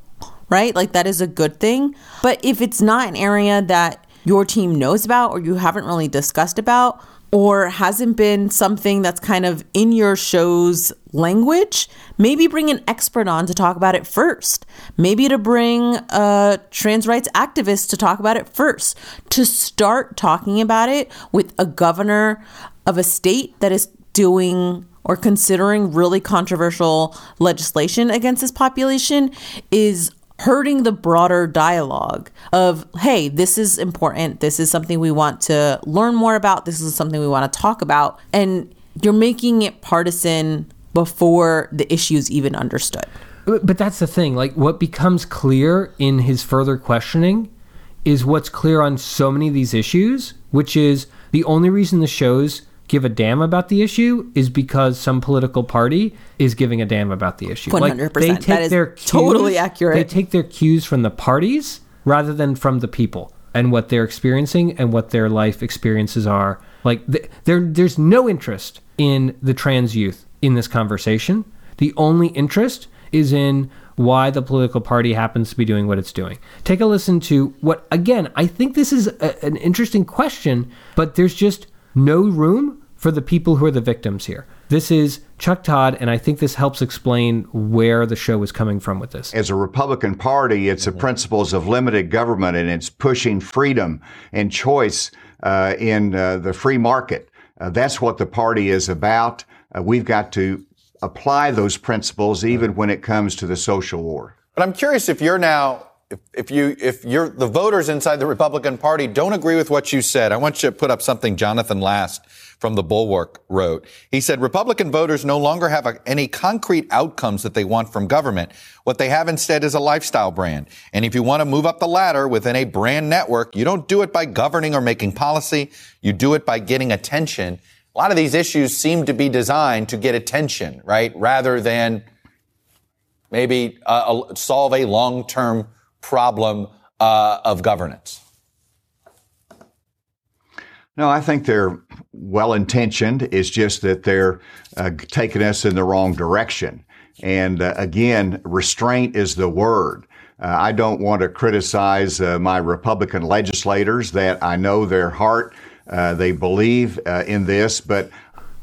[SPEAKER 2] right? Like that is a good thing. But if it's not an area that your team knows about or you haven't really discussed about or hasn't been something that's kind of in your show's language, maybe bring an expert on to talk about it first. Maybe to bring a trans rights activist to talk about it first. To start talking about it with a governor of a state that is doing or considering really controversial legislation against this population is hurting the broader dialogue of hey this is important. This is something we want to learn more about. This is something we want to talk about. And you're making it partisan before the issues even understood.
[SPEAKER 1] But that's the thing. Like what becomes clear in his further questioning is what's clear on so many of these issues which is the only reason the shows give a damn about the issue is because some political party is giving a damn about the issue.
[SPEAKER 2] 100%. That is totally accurate.
[SPEAKER 1] They take their cues from the parties rather than from the people and what they're experiencing and what their life experiences are. Like th- there, there's no interest in the trans youth in this conversation. The only interest is in why the political party happens to be doing what it's doing. Take a listen to what, again, I think this is a, an interesting question, but there's just no room for the people who are the victims here. This is Chuck Todd, and I think this helps explain where the show was coming from with this.
[SPEAKER 16] As a Republican Party, it's the principles of limited government and it's pushing freedom and choice uh, in uh, the free market. Uh, that's what the party is about. Uh, we've got to apply those principles even when it comes to the social war.
[SPEAKER 12] But I'm curious if you're now if, if you if you're the voters inside the Republican Party don't agree with what you said. I want you to put up something Jonathan Last from the Bulwark wrote. He said Republican voters no longer have a, any concrete outcomes that they want from government. What they have instead is a lifestyle brand. And if you want to move up the ladder within a brand network, you don't do it by governing or making policy. You do it by getting attention. A lot of these issues seem to be designed to get attention, right? Rather than maybe uh, solve a long-term problem uh, of governance.
[SPEAKER 16] No, I think they're well intentioned. It's just that they're uh, taking us in the wrong direction. And uh, again, restraint is the word. Uh, I don't want to criticize uh, my Republican legislators that I know their heart. Uh, they believe uh, in this, but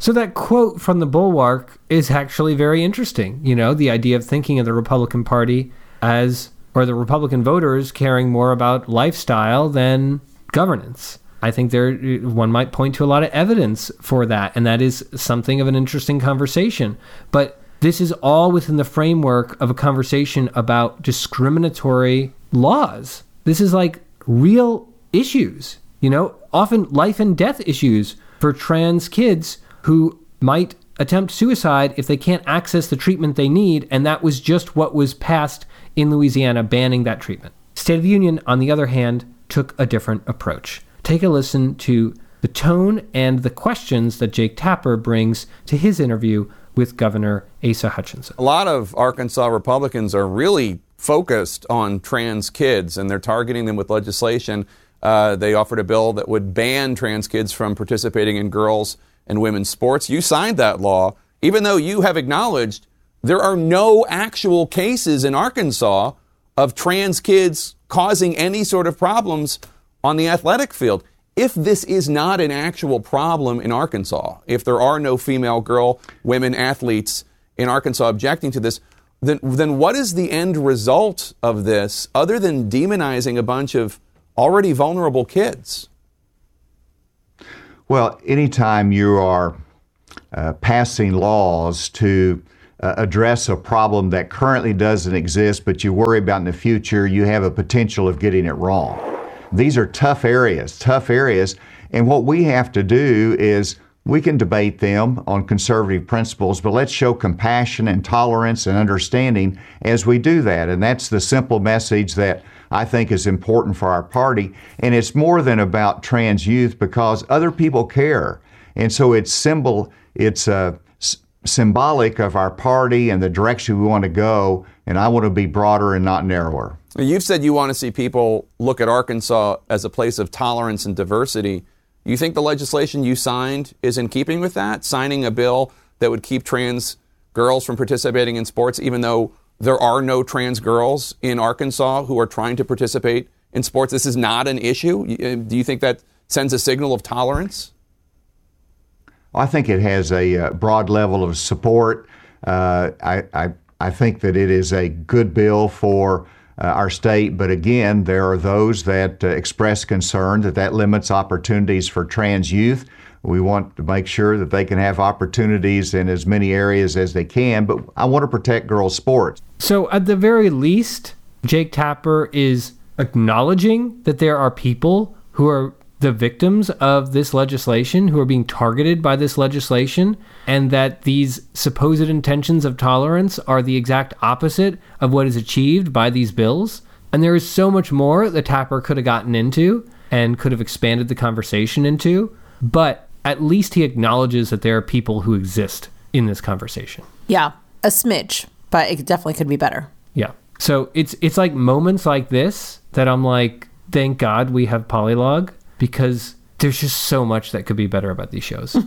[SPEAKER 1] so that quote from the Bulwark is actually very interesting. You know, the idea of thinking of the Republican Party as, or the Republican voters caring more about lifestyle than governance. I think there one might point to a lot of evidence for that, and that is something of an interesting conversation. But this is all within the framework of a conversation about discriminatory laws. This is like real issues, you know, often life and death issues for trans kids who might attempt suicide if they can't access the treatment they need, and that was just what was passed in Louisiana banning that treatment. State of the Union, on the other hand, took a different approach. Take a listen to the tone and the questions that Jake Tapper brings to his interview with Governor Asa Hutchinson.
[SPEAKER 6] A lot of Arkansas Republicans are really focused on trans kids and they're targeting them with legislation. Uh, they offered a bill that would ban trans kids from participating in girls' and women's sports. You signed that law, even though you have acknowledged there are no actual cases in Arkansas of trans kids causing any sort of problems on the athletic field. If this is not an actual problem in Arkansas, if there are no female, girl, women athletes in Arkansas objecting to this, then, then what is the end result of this other than demonizing a bunch of already vulnerable kids?
[SPEAKER 16] Well, anytime you are uh, passing laws to uh, address a problem that currently doesn't exist, but you worry about in the future, you have a potential of getting it wrong. These are tough areas, tough areas. And what we have to do is we can debate them on conservative principles, but let's show compassion and tolerance and understanding as we do that. And that's the simple message that I think is important for our party. And it's more than about trans youth because other people care. And so it's symbol, it's uh, s- symbolic of our party and the direction we want to go. And I want to be broader and not narrower.
[SPEAKER 6] You've said you want to see people look at Arkansas as a place of tolerance and diversity. You think the legislation you signed is in keeping with that? Signing a bill that would keep trans girls from participating in sports, even though there are no trans girls in Arkansas who are trying to participate in sports. This is not an issue. Uh, do you think that sends a signal of tolerance?
[SPEAKER 16] I think it has a uh, broad level of support. Uh, I, I, I, think that it is a good bill for uh, our state, but again, there are those that uh, express concern that that limits opportunities for trans youth. We want to make sure that they can have opportunities in as many areas as they can, but I want to protect girls' sports.
[SPEAKER 1] So, at the very least, Jake Tapper is acknowledging that there are people who are the victims of this legislation, who are being targeted by this legislation, and that these supposed intentions of tolerance are the exact opposite of what is achieved by these bills. And there is so much more that Tapper could have gotten into and could have expanded the conversation into. But at least he acknowledges that there are people who exist in this conversation.
[SPEAKER 2] Yeah, a smidge, but it definitely could be better.
[SPEAKER 1] Yeah. So it's it's like moments like this that I'm like, thank God we have Polylog because there's just so much that could be better about these shows.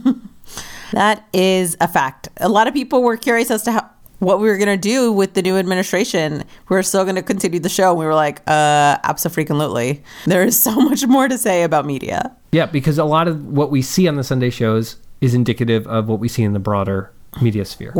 [SPEAKER 2] that is a fact. A lot of people were curious as to how what we were going to do with the new administration. We are still going to continue the show. And we were like, uh, absolutely. There is so much more to say about media.
[SPEAKER 1] Yeah, because a lot of what we see on the Sunday shows is indicative of what we see in the broader media sphere.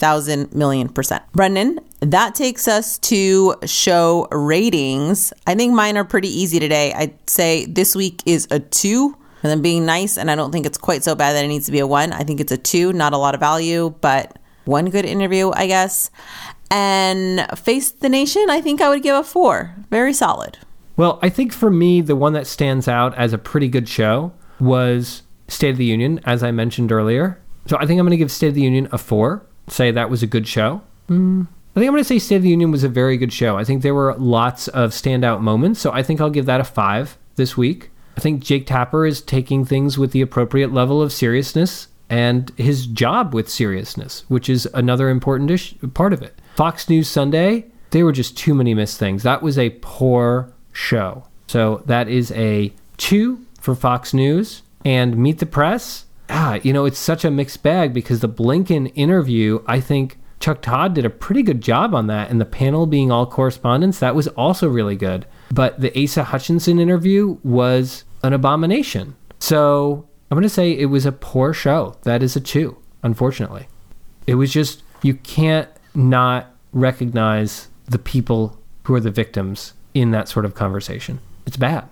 [SPEAKER 2] 1000 million percent. Brendan, that takes us to show ratings. I think mine are pretty easy today. I'd say this week is a two. And then being nice, and I don't think it's quite so bad that it needs to be a one. I think it's a two, not a lot of value, but one good interview, I guess. And Face the Nation, I think I would give a four. Very solid.
[SPEAKER 1] Well, I think for me, the one that stands out as a pretty good show was State of the Union, as I mentioned earlier. So I think I'm going to give State of the Union a four. Say that was a good show. Mm. I think I'm going to say State of the Union was a very good show. I think there were lots of standout moments. So I think I'll give that a five this week. I think Jake Tapper is taking things with the appropriate level of seriousness and his job with seriousness, which is another important ish- part of it. Fox News Sunday, there were just too many missed things. That was a poor show. So that is a two for Fox News. And Meet the Press, ah, you know, it's such a mixed bag because the Blinken interview, I think Chuck Todd did a pretty good job on that. And the panel being all correspondents, that was also really good. But the Asa Hutchinson interview was an abomination. So I'm going to say it was a poor show. That is a two, unfortunately. It was just, you can't not recognize the people who are the victims in that sort of conversation. It's bad.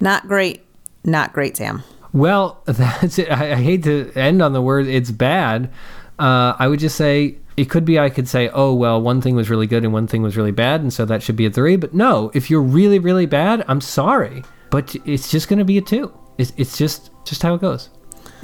[SPEAKER 2] Not great. Not great, Sam.
[SPEAKER 1] Well, that's it. I, I hate to end on the word it's bad. Uh, I would just say it could be I could say, oh, well, one thing was really good and one thing was really bad, and so that should be a three. But no, if you're really, really bad, I'm sorry. But it's just going to be a two. It's, it's just, just how it goes.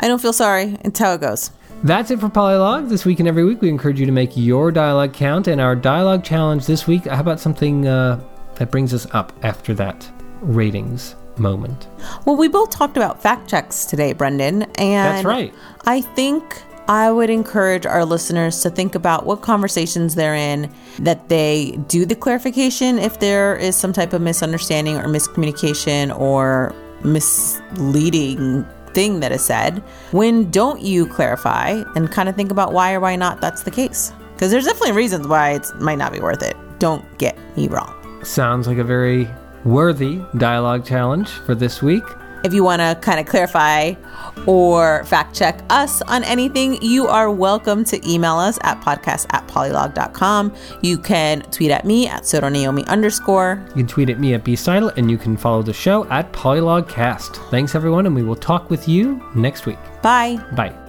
[SPEAKER 2] I don't feel sorry. It's how it goes.
[SPEAKER 1] That's it for Polylog. This week and every week, we encourage you to make your dialogue count. And our dialogue challenge this week, how about something uh, that brings us up after that ratings moment?
[SPEAKER 2] Well, we both talked about fact checks today, Brendan. And
[SPEAKER 1] That's right.
[SPEAKER 2] I think I would encourage our listeners to think about what conversations they're in, that they do the clarification if there is some type of misunderstanding or miscommunication or misleading thing that is said. When don't you clarify and kind of think about why or why not that's the case? Because there's definitely reasons why it might not be worth it. Don't get me wrong.
[SPEAKER 1] Sounds like a very worthy dialogue challenge for this week.
[SPEAKER 2] If you want to kind of clarify or fact check us on anything, you are welcome to email us at podcast at polylog.com. You can tweet at me at Sotonaomi underscore.
[SPEAKER 1] You can tweet at me at bstyle, and you can follow the show at polylogcast. Thanks, everyone, and we will talk with you next week.
[SPEAKER 2] Bye.
[SPEAKER 1] Bye.